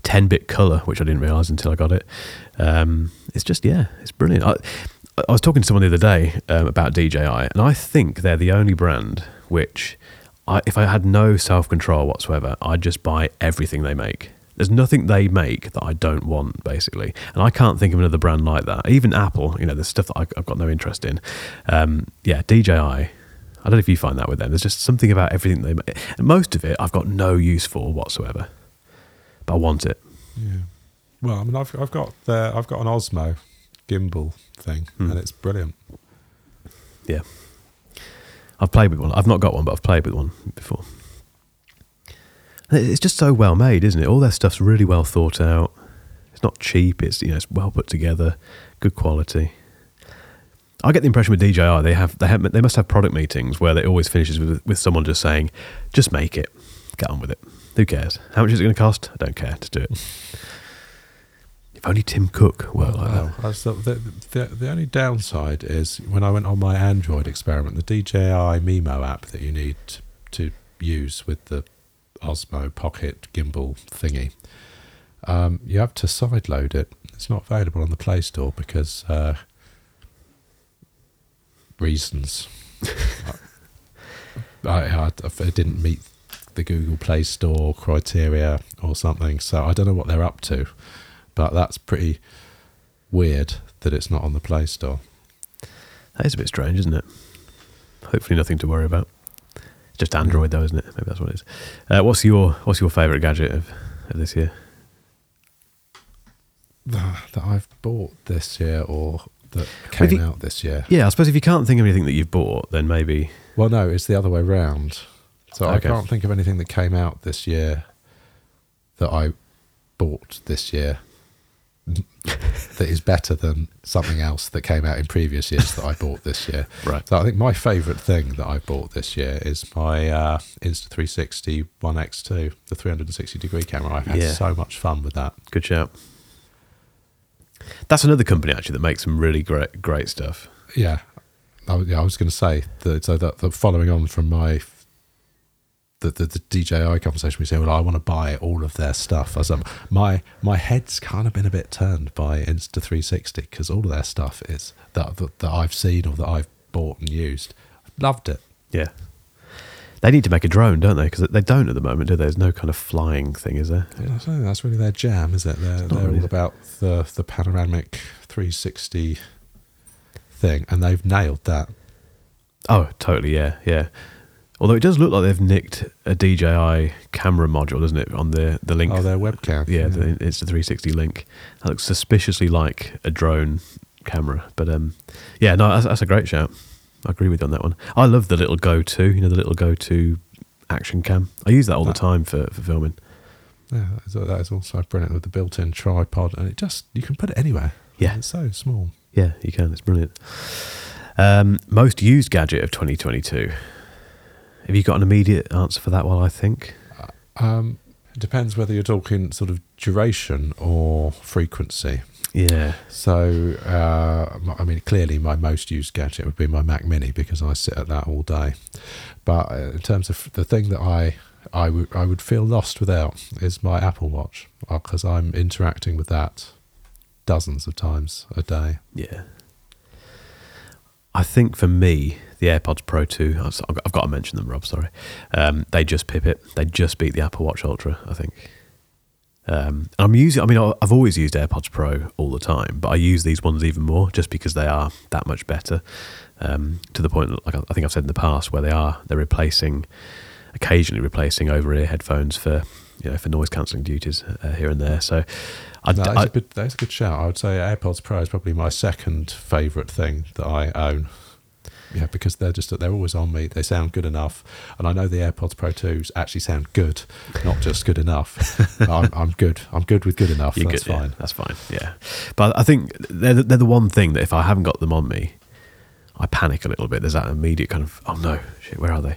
10 bit color, which I didn't realize until I got it. Um, it's just, yeah, it's brilliant. I, I was talking to someone the other day um, about DJI, and I think they're the only brand which, I, if I had no self control whatsoever, I'd just buy everything they make. There's nothing they make that I don't want, basically. And I can't think of another brand like that. Even Apple, you know, there's stuff that I, I've got no interest in. Um, yeah, DJI, I don't know if you find that with them. There's just something about everything they make. Most of it I've got no use for whatsoever, but I want it. Yeah. Well, I mean, I've I've got the I've got an Osmo gimbal thing, Hmm. and it's brilliant. Yeah. I've played with one. I've not got one, but I've played with one before. It's just so well made, isn't it? All their stuff's really well thought out. It's not cheap. It's you know it's well put together, good quality. I get the impression with DJI they have they have they must have product meetings where it always finishes with with someone just saying, "Just make it, get on with it. Who cares? How much is it going to cost? I don't care. Just do it." (laughs) if only Tim Cook worked like that. The, the, the only downside is when I went on my Android experiment, the DJI Mimo app that you need to use with the Osmo Pocket gimbal thingy, um, you have to sideload it. It's not available on the Play Store because uh, reasons. (laughs) I, I, it didn't meet the Google Play Store criteria or something, so I don't know what they're up to. But that's pretty weird that it's not on the Play Store. That is a bit strange, isn't it? Hopefully, nothing to worry about. It's just Android, though, isn't it? Maybe that's what it is. Uh, what's your What's your favourite gadget of, of this year? (sighs) That I've bought this year or that came you- out this year. Yeah, I suppose if you can't think of anything that you've bought, then maybe Well, no, it's the other way round. So I can't think of anything that came out this year that I bought this year (laughs) that is better than something else that came out in previous years that I bought this year. (laughs) right. So I think my favourite thing that I bought this year is my uh, Insta360 One X2, the 360 degree camera. I've had Yeah. so much fun with that. Good shout. That's another company actually that makes some really great great stuff. Yeah, I, was- yeah, I was going to say that. So that, that following on from my the, the, the DJI conversation, we say, well, I want to buy all of their stuff. As um, my my head's kind of been a bit turned by Insta 360 because all of their stuff is that, that that I've seen or that I've bought and used. Loved it. Yeah. They need to make a drone, don't they? Because they don't at the moment, do they? There's no kind of flying thing, is there? Yeah, I don't think that's really their jam, is it? They're, they're really. all about the the panoramic 360 thing, and they've nailed that. Oh, totally. Yeah, yeah. Although it does look like they've nicked a DJI camera module, doesn't it, on the the link? Oh, their webcam. yeah, The, it's the 360 link. That looks suspiciously like a drone camera. But um, yeah, no, that's, that's a great shout. I agree with you on that one. I love the little go to, you know, the little go to action cam. I use that all the time for, for filming. Yeah, that is, that is also brilliant with the built-in tripod, and it just you can put it anywhere. Yeah. it's so small. Yeah, you can. It's brilliant. Um, most used gadget of 2022. Have you got an immediate answer for that while I think? Um, it depends whether you're talking sort of duration or frequency. Yeah. So, uh, I mean, clearly my most used gadget would be my Mac Mini because I sit at that all day. But uh, in terms of the thing that I I would I would feel lost without is my Apple Watch because I'm interacting with that dozens of times a day. Yeah. I think for me, the AirPods Pro 2, I've I've got to mention them, Rob, sorry. Um, they just pip it. They just beat the Apple Watch Ultra, I think. Um, I'm using, I mean, I've always used AirPods Pro all the time, but I use these ones even more just because they are that much better. Um, to the point, that, like I think I've said in the past, where they are, they're replacing, occasionally replacing over ear headphones for, you know, for noise cancelling duties uh, here and there. So I, No, that's, I- a good, that's a good shout. I would say AirPods Pro is probably my second favourite thing that I own. Yeah, because they're just they're always on me. They sound good enough, and I know the AirPods Pro 2s actually sound good, not just good enough. I'm, I'm good. I'm good with good enough. You're That's good, yeah, fine. that's fine. Yeah, but I think they're the, they're the one thing that if I haven't got them on me, I panic a little bit. There's that immediate kind of oh no, shit, where are they?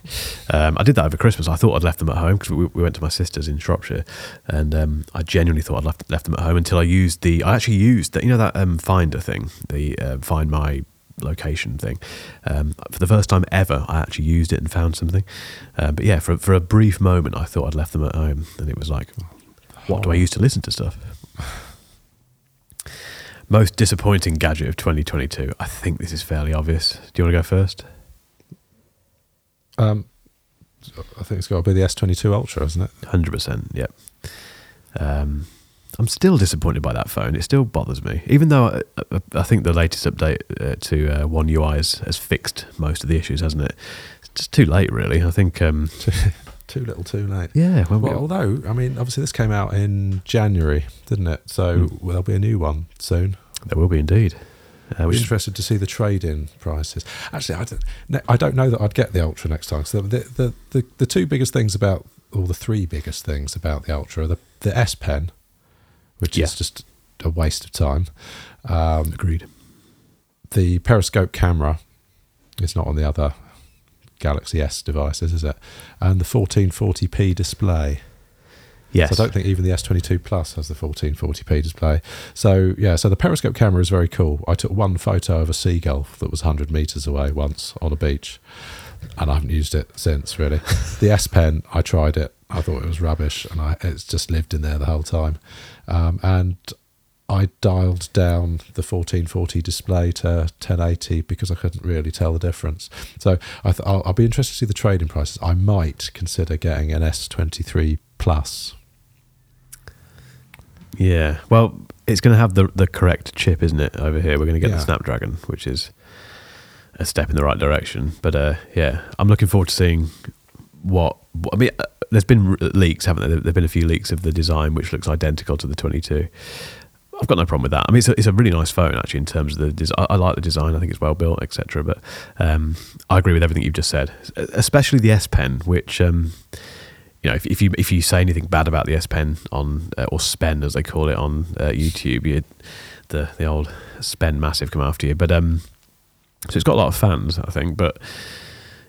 Um, I did that over Christmas. I thought I'd left them at home because we, we went to my sister's in Shropshire, and um, I genuinely thought I'd left left them at home until I used the. I actually used that you know that um, Finder thing, the uh, Find My location thing. Um, for the first time ever, I actually used it and found something. Uh, but yeah, for for a brief moment, I thought I'd left them at home, and it was like, what do I use to listen to stuff? Most disappointing gadget of 2022. I think this is fairly obvious. Do you want to go first? Um, I think it's got to be the S22 Ultra, isn't it? Hundred percent. Yep. Um, I'm still disappointed by that phone. It still bothers me, even though I, I, I think the latest update uh, to uh, One UI has, has fixed most of the issues, hasn't it? It's just too late, really. I think. Um, (laughs) Too little, too late. yeah. Well, Well, although I mean, obviously this came out in January, didn't it? So Hmm. there'll be a new one soon. there will be indeed. Uh, which interested to see the trade-in prices. Actually, I don't, I don't know that I'd get the Ultra next time. So the, the the the two biggest things about, or the three biggest things about the Ultra are the the S Pen, which Yeah. is just a waste of time. Um, agreed. the periscope camera is not on the other Galaxy S devices, is it? And the 1440p display. Yes. So I don't think even the S22 Plus has the 1440p display. So yeah, so the periscope camera is very cool. I took one photo of a seagull that was 100 meters away once on a beach, and I haven't used it since. Really, (laughs) the S Pen, I tried it. I thought it was rubbish, and I, it's just lived in there the whole time. Um, and I dialed down the 1440 display to 1080 because I couldn't really tell the difference. So I th- I'll, I'll be interested to see the trading prices. I might consider getting an S23 Plus. Yeah. Well, it's going to have the the correct chip, isn't it? Over here, we're going to get Yeah. the Snapdragon, which is a step in the right direction. But uh, yeah, I'm looking forward to seeing what. what- I mean, uh, there's been leaks, haven't there? There've been a few leaks of the design, which looks identical to the 22. I've got no problem with that. I mean, it's a, it's a really nice phone actually in terms of the design. I, like the design. I think it's well built, etc. But um, I agree with everything you've just said, especially the S Pen, which um, you know, if, if you if you say anything bad about the S Pen on uh, or Spen as they call it on uh, YouTube, you the the old Spen massive come after you. But um, so it's got a lot of fans, I think. But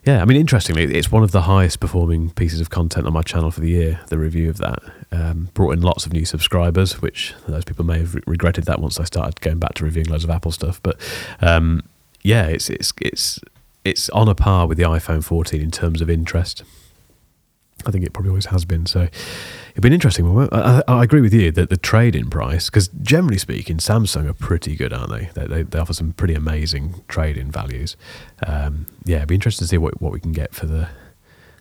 yeah, I mean, interestingly, it's one of the highest performing pieces of content on my channel for the year. The review of that um, brought in lots of new subscribers, which those people may have re- regretted that once I started going back to reviewing loads of Apple stuff. But um, yeah, it's it's it's it's on a par with the iPhone 14 in terms of interest. I think it probably always has been. So it'd be an interesting one. I, I, I agree with you that the trade-in price, because generally speaking, Samsung are pretty good, aren't they? They, they, they offer some pretty amazing trade-in values. Um, yeah, it'd be interesting to see what, what we can get for the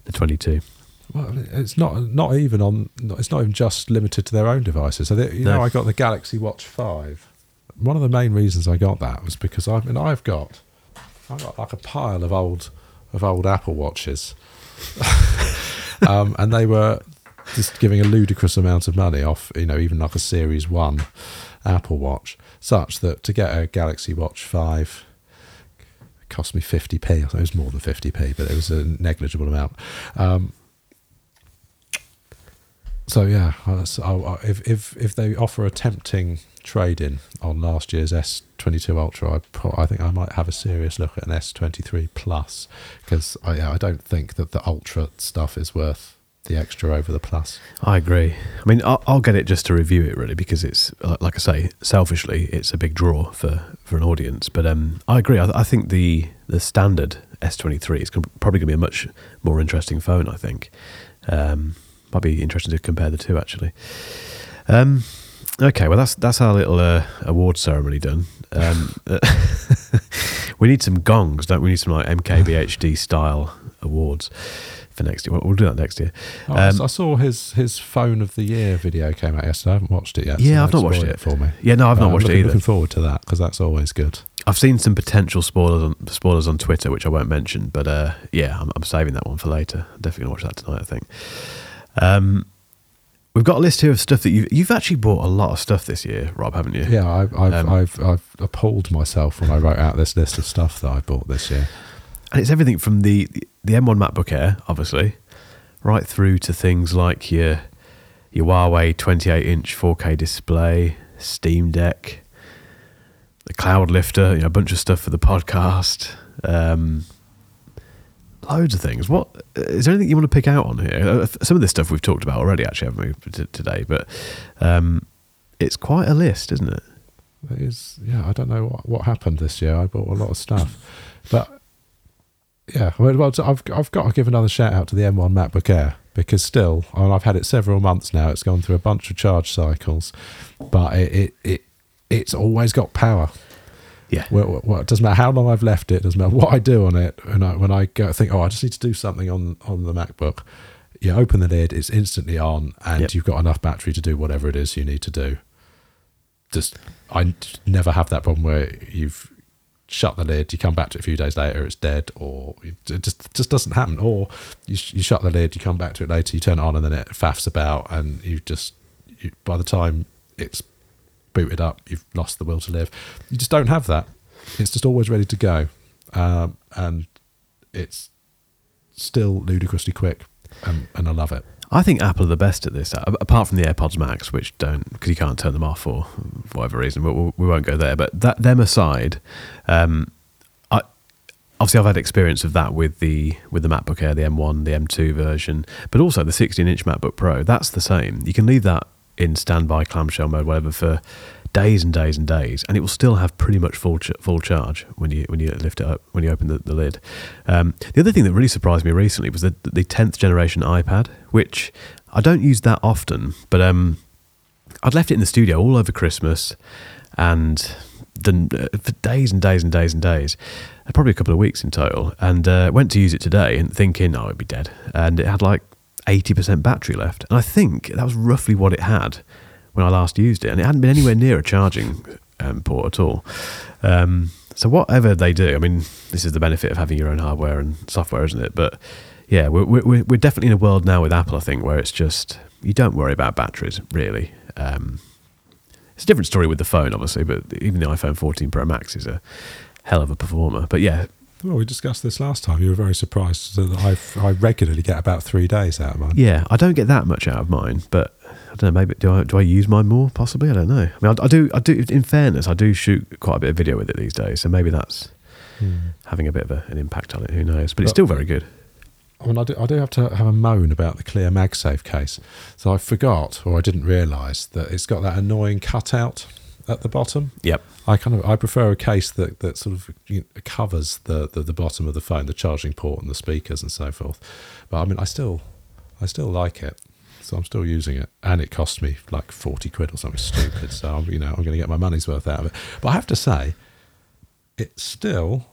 the 22. Well, it's not not even on. It's not even just limited to their own devices. So they, you No. know, I got the Galaxy Watch Five. One of the main reasons I got that was because I mean I've got I've got like a pile of old of old Apple watches, (laughs) um, and they were just giving a ludicrous amount of money off. You know, even like a Series One Apple Watch, such that to get a Galaxy Watch Five cost me 50p. I think it was more than 50p, but it was a negligible amount. Um, so yeah, if if if they offer a tempting trade in on last year's S22 Ultra, I I think I might have a serious look at an S23 Plus because I I don't think that the Ultra stuff is worth the extra over the plus. I agree. I mean, I'll, I'll get it just to review it really because it's like I say, selfishly, it's a big draw for, for an audience. But um, I agree. I, I think the the standard S23 is probably going to be a much more interesting phone. I think. Um, might be interesting to compare the two actually. Um, okay, well that's that's our little uh, award ceremony done. Um, (laughs) we need some gongs, don't we? we? Need some like MKBHD style awards for next year. We'll, we'll do that next year. Oh, um, I saw his his phone of the year video came out yesterday. I haven't watched it yet. Yeah, so I've not watched it. for me. Yeah, no, I've but not watched looking, it either. Looking forward to that because that's always good. I've seen some potential spoilers on spoilers on Twitter, which I won't mention. But uh, yeah, I'm, I'm, saving that one for later. I'm definitely gonna watch that tonight. I think. Um, we've got a list here of stuff that you've you've actually bought a lot of stuff this year, Rob, haven't you? Yeah, I've I've, um, I've, I've appalled myself when I wrote out this list of stuff that I bought this year. And it's everything from the the M1 MacBook Air, obviously, right through to things like your your Huawei 28 inch 4K display, Steam Deck, the Cloud Lifter, you know, a bunch of stuff for the podcast. Um, loads of things. What is there anything you want to pick out on here? Uh, some of this stuff we've talked about already, actually, haven't we today? But um, it's quite a list, isn't it? It is. Yeah, I don't know what what happened this year. I bought a lot of stuff, but yeah, well, I've I've got to give another shout out to the M1 MacBook Air because still, mean, I've had it several months now. It's gone through a bunch of charge cycles, but it it, it it's always got power. Yeah. Well, well, it doesn't matter how long I've left it. it. Doesn't matter what I do on it. And I, when I go think, oh, I just need to do something on on the MacBook. You open the lid, it's instantly on, and yep. you've got enough battery to do whatever it is you need to do. Just, I never have that problem where you've shut the lid, you come back to it a few days later, it's dead, or it just just doesn't happen. Or you, you shut the lid, you come back to it later, you turn it on, and then it faffs about, and you just you, by the time it's booted up, you've lost the will to live. You just don't have that. It's just always ready to go, um, and it's still ludicrously quick, and, and I love it. I think Apple are the best at this, apart from the AirPods Max, which don't because you can't turn them off for whatever reason. But we won't go there. But that them aside, um, I, obviously I've had experience of that with the with the MacBook Air, the M1, the M2 version, but also the 16-inch MacBook Pro. That's the same. You can leave that in standby clamshell mode, whatever, for days and days and days, and it will still have pretty much full ch- full charge when you when you lift it up when you open the, the lid. Um, the other thing that really surprised me recently was the the tenth generation iPad, which I don't use that often, but um, I'd left it in the studio all over Christmas, and uh, for days and days and days and days, uh, probably a couple of weeks in total, and uh, went to use it today and thinking, oh, it'd be dead, and it had like 80% battery left. And I think that was roughly what it had when I last used it. And it hadn't been anywhere near a charging um, port at all. Um, so, whatever they do, I mean, this is the benefit of having your own hardware and software, isn't it? But yeah, we're, we're, we're definitely in a world now with Apple, I think, where it's just, you don't worry about batteries, really. Um, it's a different story with the phone, obviously, but even the iPhone 14 Pro Max is a hell of a performer. But yeah, well, we discussed this last time. You were very surprised that I I regularly get about three days out of mine. Yeah, I don't get that much out of mine, but don't know. Maybe do I do I use mine more? Possibly. I don't know. I mean, I, I do. I do. In fairness, I do shoot quite a bit of video with it these days, so maybe that's hmm. having a bit of a, an impact on it. Who knows? But, but it's still very good. I mean, I do, I do have to have a moan about the clear MagSafe case. So I forgot, or I didn't realise that it's got that annoying cutout at the bottom. Yep. I kind of I prefer a case that, that sort of you know, covers the, the, the bottom of the phone, the charging port and the speakers and so forth. But I mean, I still I still like it, so I'm still using it, and it cost me like forty quid or something stupid. So I'm, you know I'm going to get my money's worth out of it. But I have to say, it's still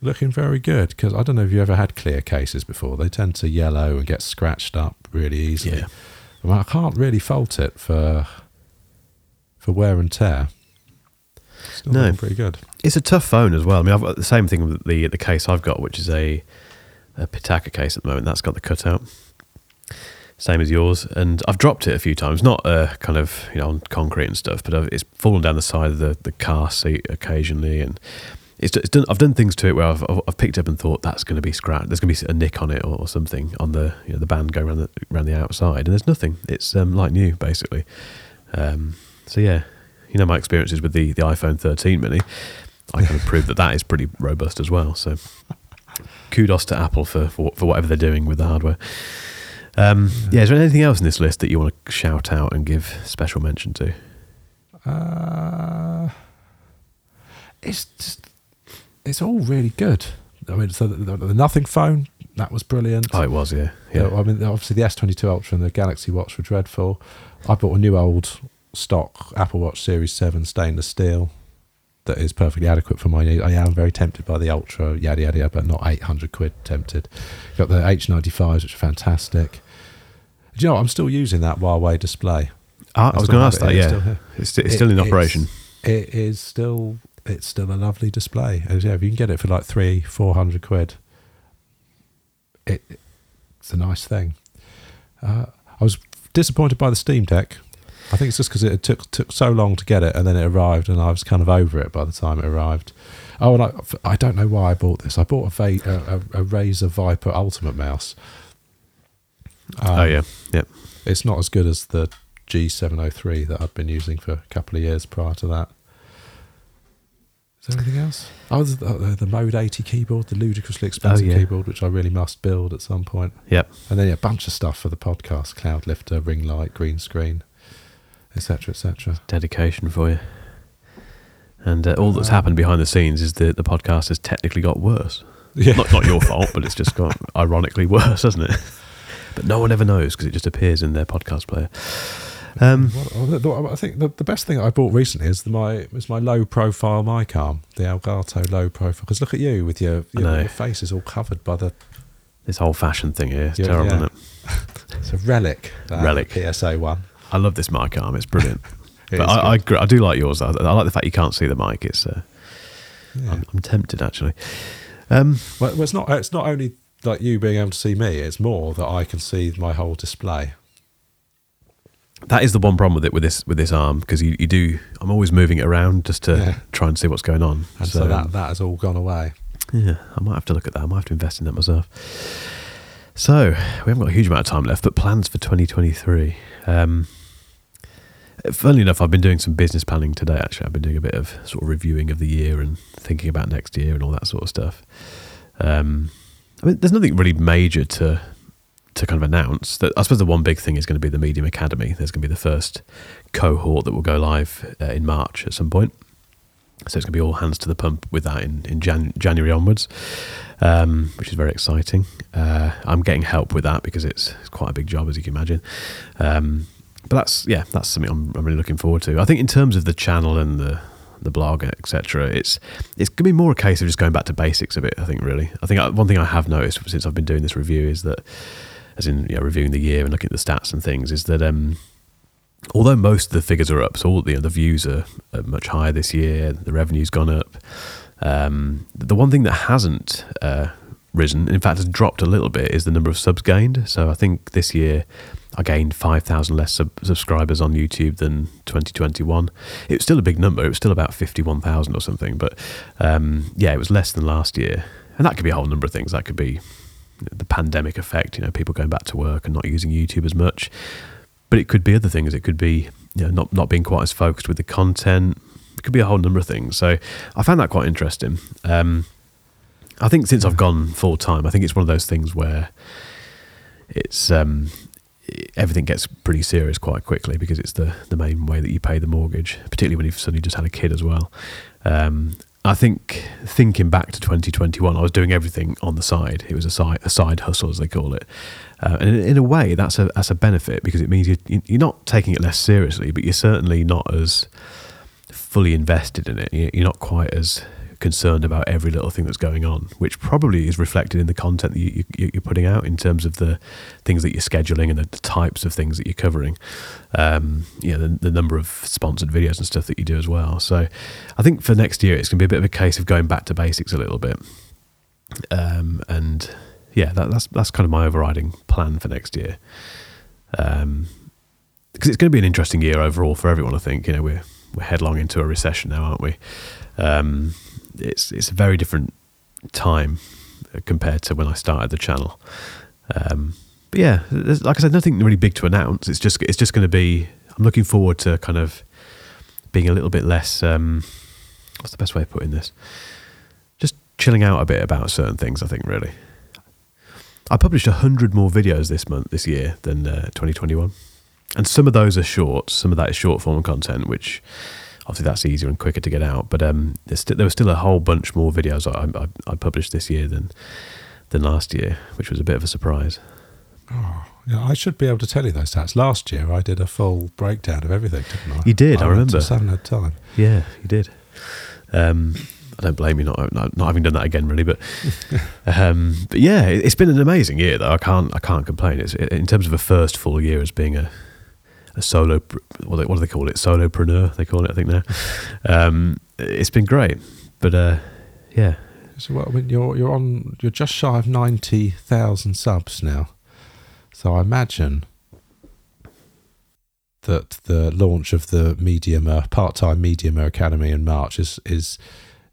looking very good because I don't know if you ever had clear cases before. They tend to yellow and get scratched up really easily. Yeah. I, mean, I can't really fault it for for wear and tear. Still no, pretty good. It's a tough phone as well. I mean, I've got the same thing with the the case I've got, which is a, a Pitaka case at the moment. That's got the cutout, same as yours. And I've dropped it a few times, not uh, kind of you know on concrete and stuff, but I've, it's fallen down the side of the the car seat occasionally, and it's, it's done. I've done things to it where I've, I've picked up and thought that's going to be scratched. There's going to be a nick on it or, or something on the you know, the band going around the around the outside, and there's nothing. It's um, like new basically. Um, so yeah, you know my experiences with the the iPhone 13 mini. I kind of (laughs) proved that that is pretty robust as well. So kudos to Apple for for, for whatever they're doing with the hardware. Um, yeah, is there anything else in this list that you want to shout out and give special mention to? Uh, it's just, it's all really good. I mean, so the, the, the Nothing phone that was brilliant. Oh, it was, yeah. Yeah, Yeah. I mean, obviously the S22 Ultra and the Galaxy Watch were dreadful. I bought a new old stock Apple Watch Series 7 stainless steel that is perfectly adequate for my needs. I am very tempted by the Ultra, yada, yada, yada, but not 800 quid tempted. Got the H95s, which are fantastic. Do you know what? I'm still using that Huawei display. I, I was going to ask it. that, It's yeah. still. It's, it's It- still in it's- operation. It is still it's still a lovely display. Yeah, if you can get it for like three, four hundred quid, it it's a nice thing. Uh, I was disappointed by the Steam Deck. I think it's just because it took took so long to get it, and then it arrived, and I was kind of over it by the time it arrived. Oh, and I, I don't know why I bought this. I bought a, Va- a, a, Razer Viper Ultimate mouse. Um, oh, yeah. Yeah. it's not as good as the G703 that I've been using for a couple of years prior to that. Is there anything else? Oh, the, the, the Mode 80 keyboard, the ludicrously expensive Oh, yeah. keyboard, which I really must build at some point. Yep. And then yeah, a bunch of stuff for the podcast, cloud lifter, ring light, green screen, etc., etc. Dedication for you. And uh, all that's happened behind the scenes is that the podcast has technically got worse. Yeah. Not, not your fault, but it's just (laughs) got ironically worse, hasn't it? But no one ever knows because it just appears in their podcast player. Um, What- oh, I think the, the best thing I bought recently is the, my is my low profile mic arm, the Elgato low profile. Because look at you with your your, your face is all covered by the. this old fashioned thing here Yeah, terrible, yeah. isn't it? (laughs) It's a relic. that Relic. PSA one. I love this mic arm. It's brilliant. (laughs) It but I, I, I do like yours. I, I like the fact you can't see the mic. It's uh, Yeah. I'm, I'm tempted actually. Um, Well, well, it's not. It's not only like you being able to see me. It's more that I can see my whole display. that is the one problem with it with this with this arm because you, you do. I'm always moving it around just to Yeah. try and see what's going on. And so, that that has all gone away. Yeah, I might have to look at that. I might have to invest in that myself. So we haven't got a huge amount of time left, but plans for 2023. Um, funnily enough, I've been doing some business planning today. Actually, I've been doing a bit of sort of reviewing of the year and thinking about next year and all that sort of stuff. Um, I mean, there's nothing really major to to kind of announce. I suppose the one big thing is going to be the Medium Academy. There's going to be the first cohort that will go live uh, in March at some point. So it's going to be all hands to the pump with that in, in Jan- January onwards, um, which is very exciting. Uh, I'm getting help with that because it's, it's quite a big job, as you can imagine. Um, but that's yeah, that's something I'm, I'm really looking forward to. I think in terms of the channel and the the blog, etc., it's it's to be more a case of just going back to basics a bit. I think really. I think I, one thing I have noticed since I've been doing this review is that, as in you know, reviewing the year and looking at the stats and things, is that um, although most of the figures are up, so all the the views are, are much higher this year, the revenue's gone up. Um, the one thing that hasn't uh, risen, in fact, has dropped a little bit, is the number of subs gained. So I think this year I gained five thousand less sub- subscribers on YouTube than 2021. It was still a big number; it was still about fifty-one thousand or something. But um, yeah, it was less than last year, and that could be a whole number of things. That could be the pandemic effect, you know, people going back to work and not using YouTube as much but it could be other things. It could be you know not not being quite as focused with the content. It could be a whole number of things. So I found that quite interesting. Um, I think since I've gone full time, I think it's one of those things where it's um, everything gets pretty serious quite quickly because it's the the main way that you pay the mortgage, particularly when you've suddenly just had a kid as well. Um, I think thinking back to 2021, I was doing everything on the side. It was a side a side hustle, as they call it, uh, and in, in a way, that's a that's a benefit because it means you're, you're not taking it less seriously, but you're certainly not as fully invested in it. You're not quite as concerned about every little thing that's going on, which probably is reflected in the content that you, you, you're putting out in terms of the things that you're scheduling and the, the types of things that you're covering. Um, you know, the, the number of sponsored videos and stuff that you do as well. So I think for next year, it's going to be a bit of a case of going back to basics a little bit. Um, and yeah, that, that's that's kind of my overriding plan for next year. Um, because it's going to be an interesting year overall for everyone. I think you know we're we're headlong into a recession now, aren't we? Um, it's it's a very different time compared to when I started the channel. Um, but yeah, like I said, nothing really big to announce. It's just it's just going to be. I'm looking forward to kind of being a little bit less. Um, what's the best way of putting this? Just chilling out a bit about certain things. I think really. I published 100 more videos this month, this year, than uh, 2021. And some of those are short, some of that is short form content, which obviously that's easier and quicker to get out. But um, st- there was still a whole bunch more videos I, I, I, published this year than than last year, which was a bit of a surprise. Oh, yeah, I should be able to tell you those stats. Last year, I did a full breakdown of everything, didn't I? You did, I, I remember. Seven at a time. Yeah, you did. Um, I don't blame you not, not, not having done that again, really. But (laughs) um, but yeah, it, has been an amazing year though. I can't I can't complain. It's in terms of a first full year as being a a solo what, do they call it solopreneur they call it I think now. (laughs) Um, it's been great, but uh, yeah. So well, I mean, you're you're on you're just shy of ninety thousand subs now, so I imagine that the launch of the Mediumer part-time Mediumer Academy in March is is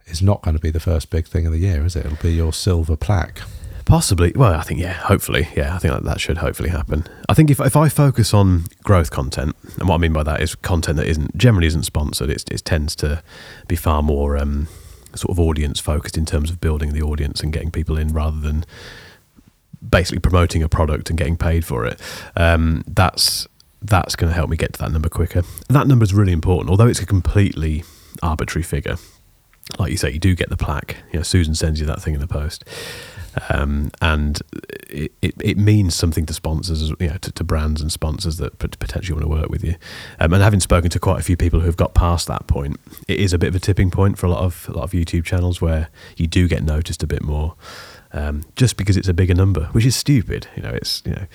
is not going to be the first big thing of the year, is it? It'll be your silver plaque. Possibly. Well, I think yeah. Hopefully, yeah. I think that, should hopefully happen. I think if if I focus on growth content, and what I mean by that is content that isn't generally isn't sponsored, it tends to be far more um, sort of audience focused in terms of building the audience and getting people in rather than basically promoting a product and getting paid for it. Um, that's that's going to help me get to that number quicker. That number is really important, although it's a completely arbitrary figure like you say, you do get the plaque. You know, Susan sends you that thing in the post, um, and it, it, it, means something to sponsors, you know, to, to, brands and sponsors that potentially want to work with you. Um, and having spoken to quite a few people who have got past that point, it is a bit of a tipping point for a lot of a lot of YouTube channels where you do get noticed a bit more, um, just because it's a bigger number, which is stupid. You know, it's you know,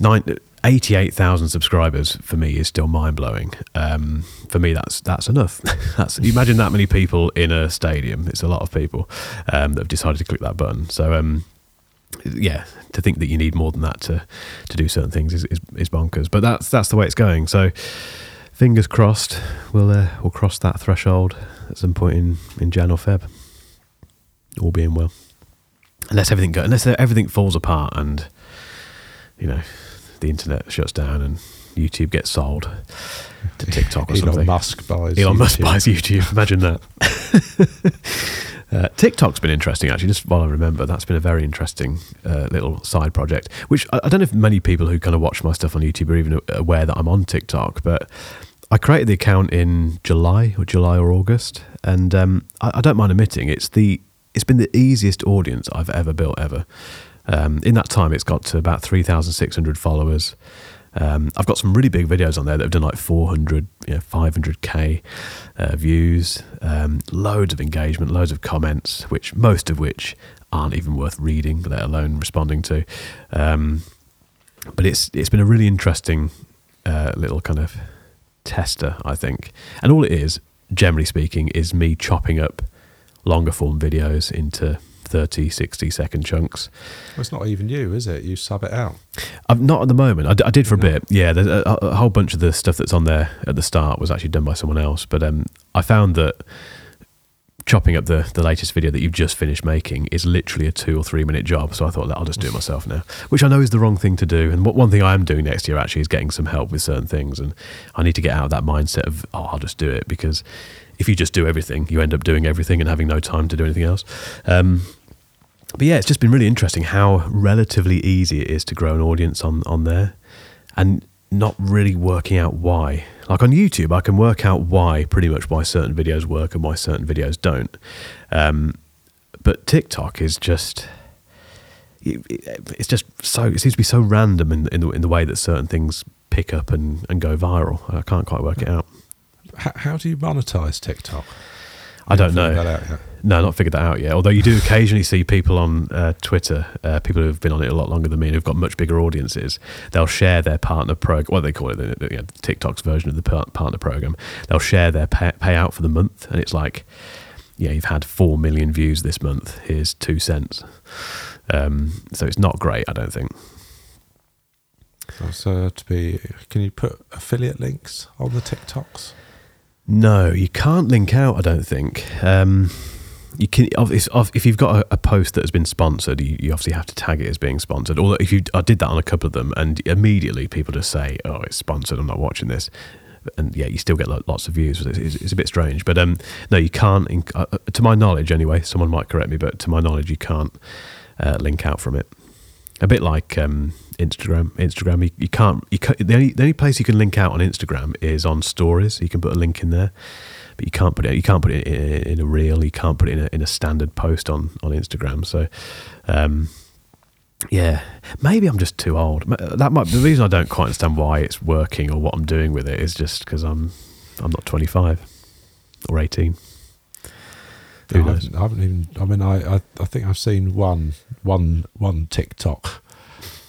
nine 88,000 subscribers for me is still mind blowing. Um, for me, that's that's enough. (laughs) that's imagine that many people in a stadium. It's a lot of people um, that have decided to click that button. So um, yeah, to think that you need more than that to to do certain things is, is, is bonkers. But that's that's the way it's going. So fingers crossed, we'll uh, we'll cross that threshold at some point in in Jan or Feb. All being well, unless everything go, unless everything falls apart and you know the internet shuts down and YouTube gets sold to TikTok or (laughs) Elon something. Musk buys Elon YouTube. Musk buys YouTube. Imagine that. (laughs) uh, TikTok's been interesting actually. Just while I remember, that's been a very interesting uh, little side project. Which I, I, don't know if many people who kind of watch my stuff on YouTube are even aware that I'm on TikTok, but. I created the account in July or July or August, and um, I, I don't mind admitting it's the it's been the easiest audience I've ever built ever. Um, in that time, it's got to about 3,600 followers. Um, I've got some really big videos on there that have done like 400, you know, 500k uh, views, um, loads of engagement, loads of comments, which most of which aren't even worth reading, let alone responding to. Um, but it's it's been a really interesting uh, little kind of tester, I think. And all it is, generally speaking, is me chopping up longer form videos into 30, 60 second chunks. Well, it's not even you, is it? You sub it out. I'm not at the moment. I, d- I did for a no. bit. Yeah, there's a, a, whole bunch of the stuff that's on there at the start was actually done by someone else. But um, I found that chopping up the, the latest video that you've just finished making is literally a two or three minute job. So I thought that I'll just do it myself now, which I know is the wrong thing to do. And what, one thing I am doing next year actually is getting some help with certain things. And I need to get out of that mindset of, oh, I'll just do it because if you just do everything, you end up doing everything and having no time to do anything else. Um, but yeah, it's just been really interesting how relatively easy it is to grow an audience on on there, and not really working out why. Like on YouTube, I can work out why pretty much why certain videos work and why certain videos don't. Um, but TikTok is just it's just so it seems to be so random in in the, in the way that certain things pick up and, and go viral. I can't quite work it out. How, how do you monetize TikTok? I don't know. No, not figured that out yet. Although you do occasionally see people on uh, Twitter, uh, people who have been on it a lot longer than me and who've got much bigger audiences. They'll share their partner program. What they call it, the, you know, TikTok's version of the partner program. They'll share their pay- payout for the month, and it's like, yeah, you've had four million views this month. Here's two cents. Um, so it's not great, I don't think. So to be, can you put affiliate links on the TikToks? No, you can't link out. I don't think. Um, you can if you've got a, post that has been sponsored, you, obviously have to tag it as being sponsored. Although if you, I did that on a couple of them, and immediately people just say, "Oh, it's sponsored. I'm not watching this." And yeah, you still get lots of views. It's, it's a bit strange, but um, no, you can't. Uh, uh, to my knowledge, anyway, someone might correct me, but to my knowledge, you can't uh, link out from it. a bit like um, Instagram. Instagram, you, you can't. You can't, the only the only place you can link out on Instagram is on stories. You can put a link in there, but you can't put it. You can't put it in, in a reel. You can't put it in a, in a standard post on on Instagram. So. Um, yeah, maybe I'm just too old. That might the reason I don't quite understand why it's working or what I'm doing with it is just because I'm I'm not 25 or 18. Who No, I knows? haven't, I haven't even. I mean, I, I I think I've seen one one one TikTok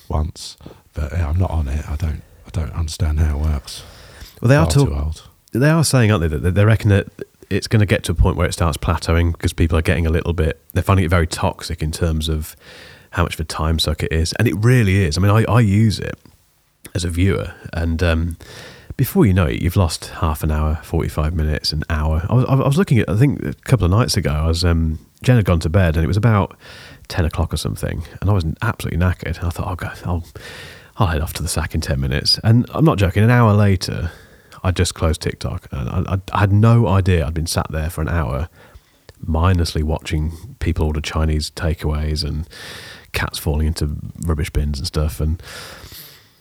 once, but yeah, I'm not on it. I don't I don't understand how it works. Well, they are talk- too old. They are saying, aren't they, that they reckon that it's going to get to a point where it starts plateauing because people are getting a little bit, they're finding it very toxic in terms of how much of a time suck it is. And it really is. I mean, I, I use it as a viewer, and um, before you know it, you've lost half an hour, 45 minutes, an hour. I was, I was looking at, I think a couple of nights ago, I was, um, Jen had gone to bed and it was about 10 o'clock or something, and I was absolutely knackered. I thought, I'll go, I'll, I'll head off to the sack in 10 minutes. And I'm not joking, an hour later, I just closed TikTok and I, I, I had no idea I'd been sat there for an hour mindlessly watching people order Chinese takeaways and cats falling into rubbish bins and stuff. And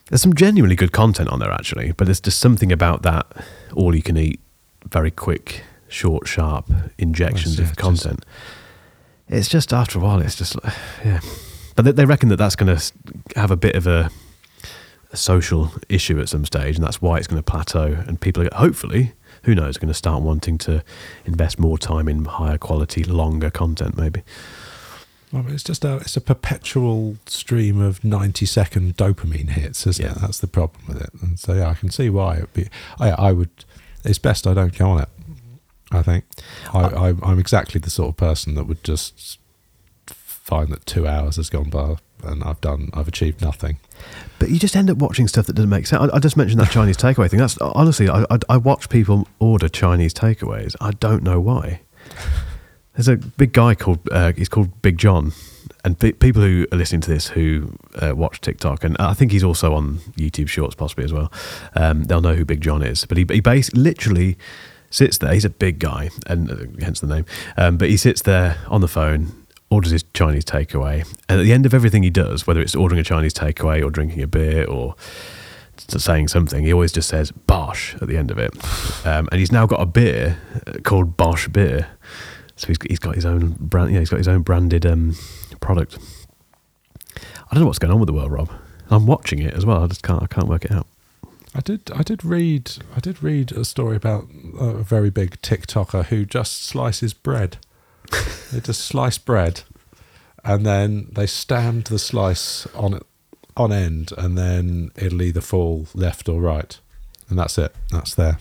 there's some genuinely good content on there actually, but there's just something about that all you can eat, very quick, short, sharp injections yeah, of content. It's just after a while, it's just (sighs) yeah. But they reckon that that's going to have a bit of a, a social issue at some stage, and that's why it's going to plateau. And people are hopefully, who knows, are going to start wanting to invest more time in higher quality, longer content, maybe. Well, it's just a it's a perpetual stream of ninety second dopamine hits, isn't Yeah. it? That's the problem with it. And so yeah, I can see why it'd be. I I would. It's best I don't go on it. I think I, I I'm exactly the sort of person that would just find that two hours has gone by and I've done I've achieved nothing. But you just end up watching stuff that doesn't make sense. I, I just mentioned that (laughs) Chinese takeaway thing. That's honestly, I, I, I watch people order Chinese takeaways. I don't know why. There's a big guy called uh, he's called Big John, and pe- people who are listening to this who uh, watch TikTok, and I think he's also on YouTube Shorts possibly as well. Um, they'll know who Big John is. But he he base literally sits there. He's a big guy, and uh, hence the name. Um, but he sits there on the phone, orders his Chinese takeaway, and at the end of everything he does, whether it's ordering a Chinese takeaway or drinking a beer or saying something, he always just says "Bosh" at the end of it. Um, and he's now got a beer uh, called Bosh beer. So he's, he's got his own brand. Yeah, he's got his own branded um, product. I don't know what's going on with the world, Rob. I'm watching it as well. I just can't. I can't work it out. I did. I did read. I did read a story about a very big TikToker who just slices bread. They just slice bread, and then they stand the slice on on end, and then it'll either fall left or right, and that's it. That's their.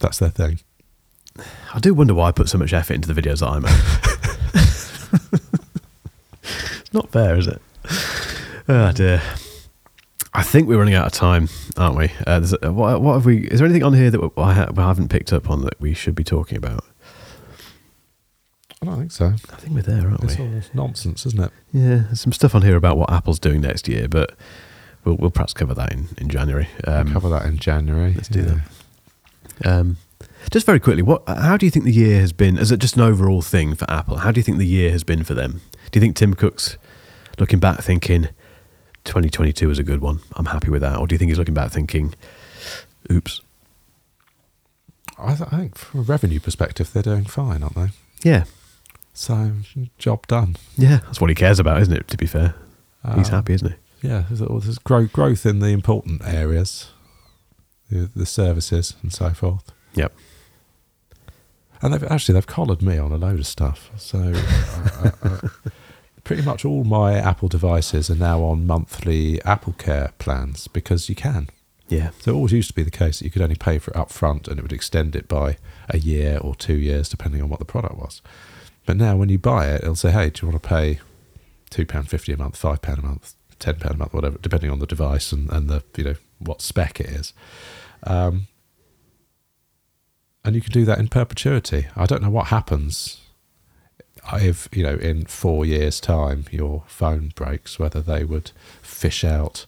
That's their thing. I do wonder why I put so much effort into the videos that I make. it's (laughs) not fair, is it? Oh dear. I think we're running out of time, aren't we? Uh, what, what have we? Is there anything on here that ha- I haven't picked up on that we should be talking about? I don't think so. I think we're there, aren't It's we? all nonsense, isn't it? Yeah, there's some stuff on here about what Apple's doing next year, but we'll we'll perhaps cover that in in January. Um, Cover that in January. let's do that. Um, just very quickly, what? How do you think the year has been? Is it just an overall thing for Apple? How do you think the year has been for them? Do you think Tim Cook's looking back thinking 2022 was a good one? I'm happy with that, or do you think he's looking back thinking, "Oops"? I, th- I think from a revenue perspective, they're doing fine, aren't they? Yeah, So job done. yeah, that's what he cares about, isn't it? To be fair, he's Um, happy, isn't he? Yeah, there's, there's growth growth in the important areas, the, the services and so forth. Yep. And they've actually they've collared me on a load of stuff. So uh, uh, uh, (laughs) pretty much all my Apple devices are now on monthly Apple Care plans because you can. Yeah, So it always used to be the case that you could only pay for it up front and it would extend it by a year or two years depending on what the product was. But now when you buy it, it'll say, hey, do you want to pay £2.50 a month, £5 a month, £10 a month, whatever, depending on the device and, and the, you know, what spec it is. Um, and you can do that in perpetuity. I don't know what happens if, you know, in four years' time your phone breaks, whether they would fish out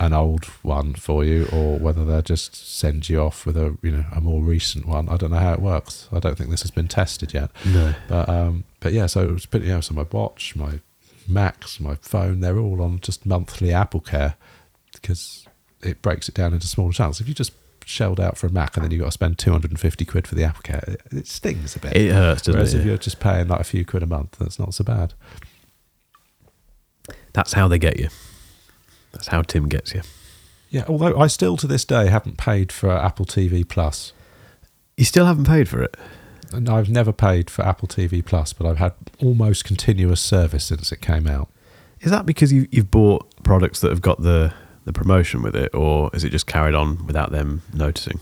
an old one for you or whether they'll just send you off with a you know a more recent one. I don't know how it works. I don't think this has been tested yet. no, But um but yeah, so it was pretty you know, so my watch, my Macs, my phone, they're all on just monthly Apple Care because it breaks it down into smaller chunks. If you just shelled out for a Mac and then you've got to spend 250 quid for the Apple Care, it, it stings a bit. It hurts, doesn't Whereas it? if you're just paying like a few quid a month, that's not so bad. That's how they get you. That's how Tim gets you. Yeah, although I still to this day haven't paid for Apple TV Plus. You still haven't paid for it. And I've never paid for Apple TV Plus, but I've had almost continuous service since it came out. Is that because you, you've bought products that have got the, the promotion with it, or is it just carried on without them noticing?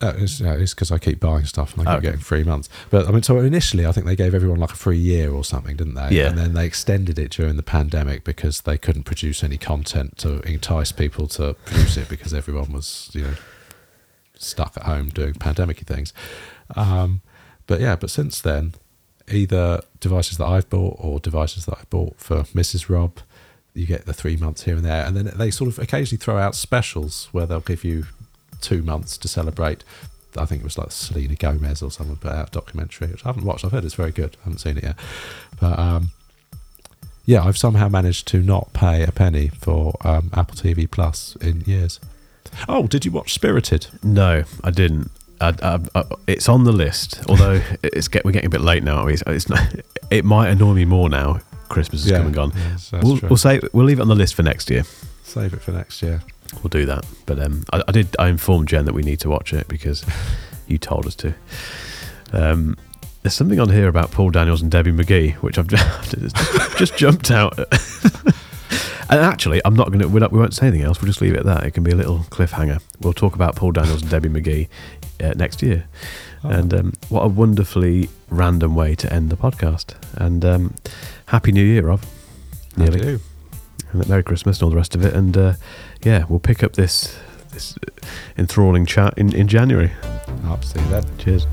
Uh, it's because I keep buying stuff and I keep Okay. getting free months. But I mean, so initially, I think they gave everyone like a free year or something, didn't they? Yeah. And then they extended it during the pandemic because they couldn't produce any content to entice people to produce it because everyone was, you know, stuck at home doing pandemic things. Um, but yeah, but since then, either devices that I've bought or devices that I've bought for Mrs. Rob, you get the three months here and there. And then they sort of occasionally throw out specials where they'll give you two months to celebrate. I think it was like Selena Gomez or someone put out a documentary, which I haven't watched. I've heard it's very good. I haven't seen it yet. But um, yeah, I've somehow managed to not pay a penny for um, Apple TV Plus in years. Oh, did you watch Spirited? No, I didn't. I, I, I, it's on the list, although (laughs) it's get, we're getting a bit late now. Not, (laughs) it might annoy me more now. Christmas is Yeah, come and gone. yes, we'll, we'll say we'll leave it on the list for next year. Save it for next year. We'll do that. But um, I, I did. I informed Jen that we need to watch it because you told us to. Um, there's something on here about Paul Daniels and Debbie McGee, which I've (laughs) just, just jumped out. (laughs) and actually, I'm not going to. We won't say anything else. We'll just leave it at that. It can be a little cliffhanger. We'll talk about Paul Daniels and Debbie McGee uh, next year. Oh. And um, what a wonderfully random way to end the podcast. And um, happy New Year, Rob. Nearly. And Merry Christmas and all the rest of it. And uh, yeah, we'll pick up this this enthralling chat in, in January. Up, see you then. Cheers.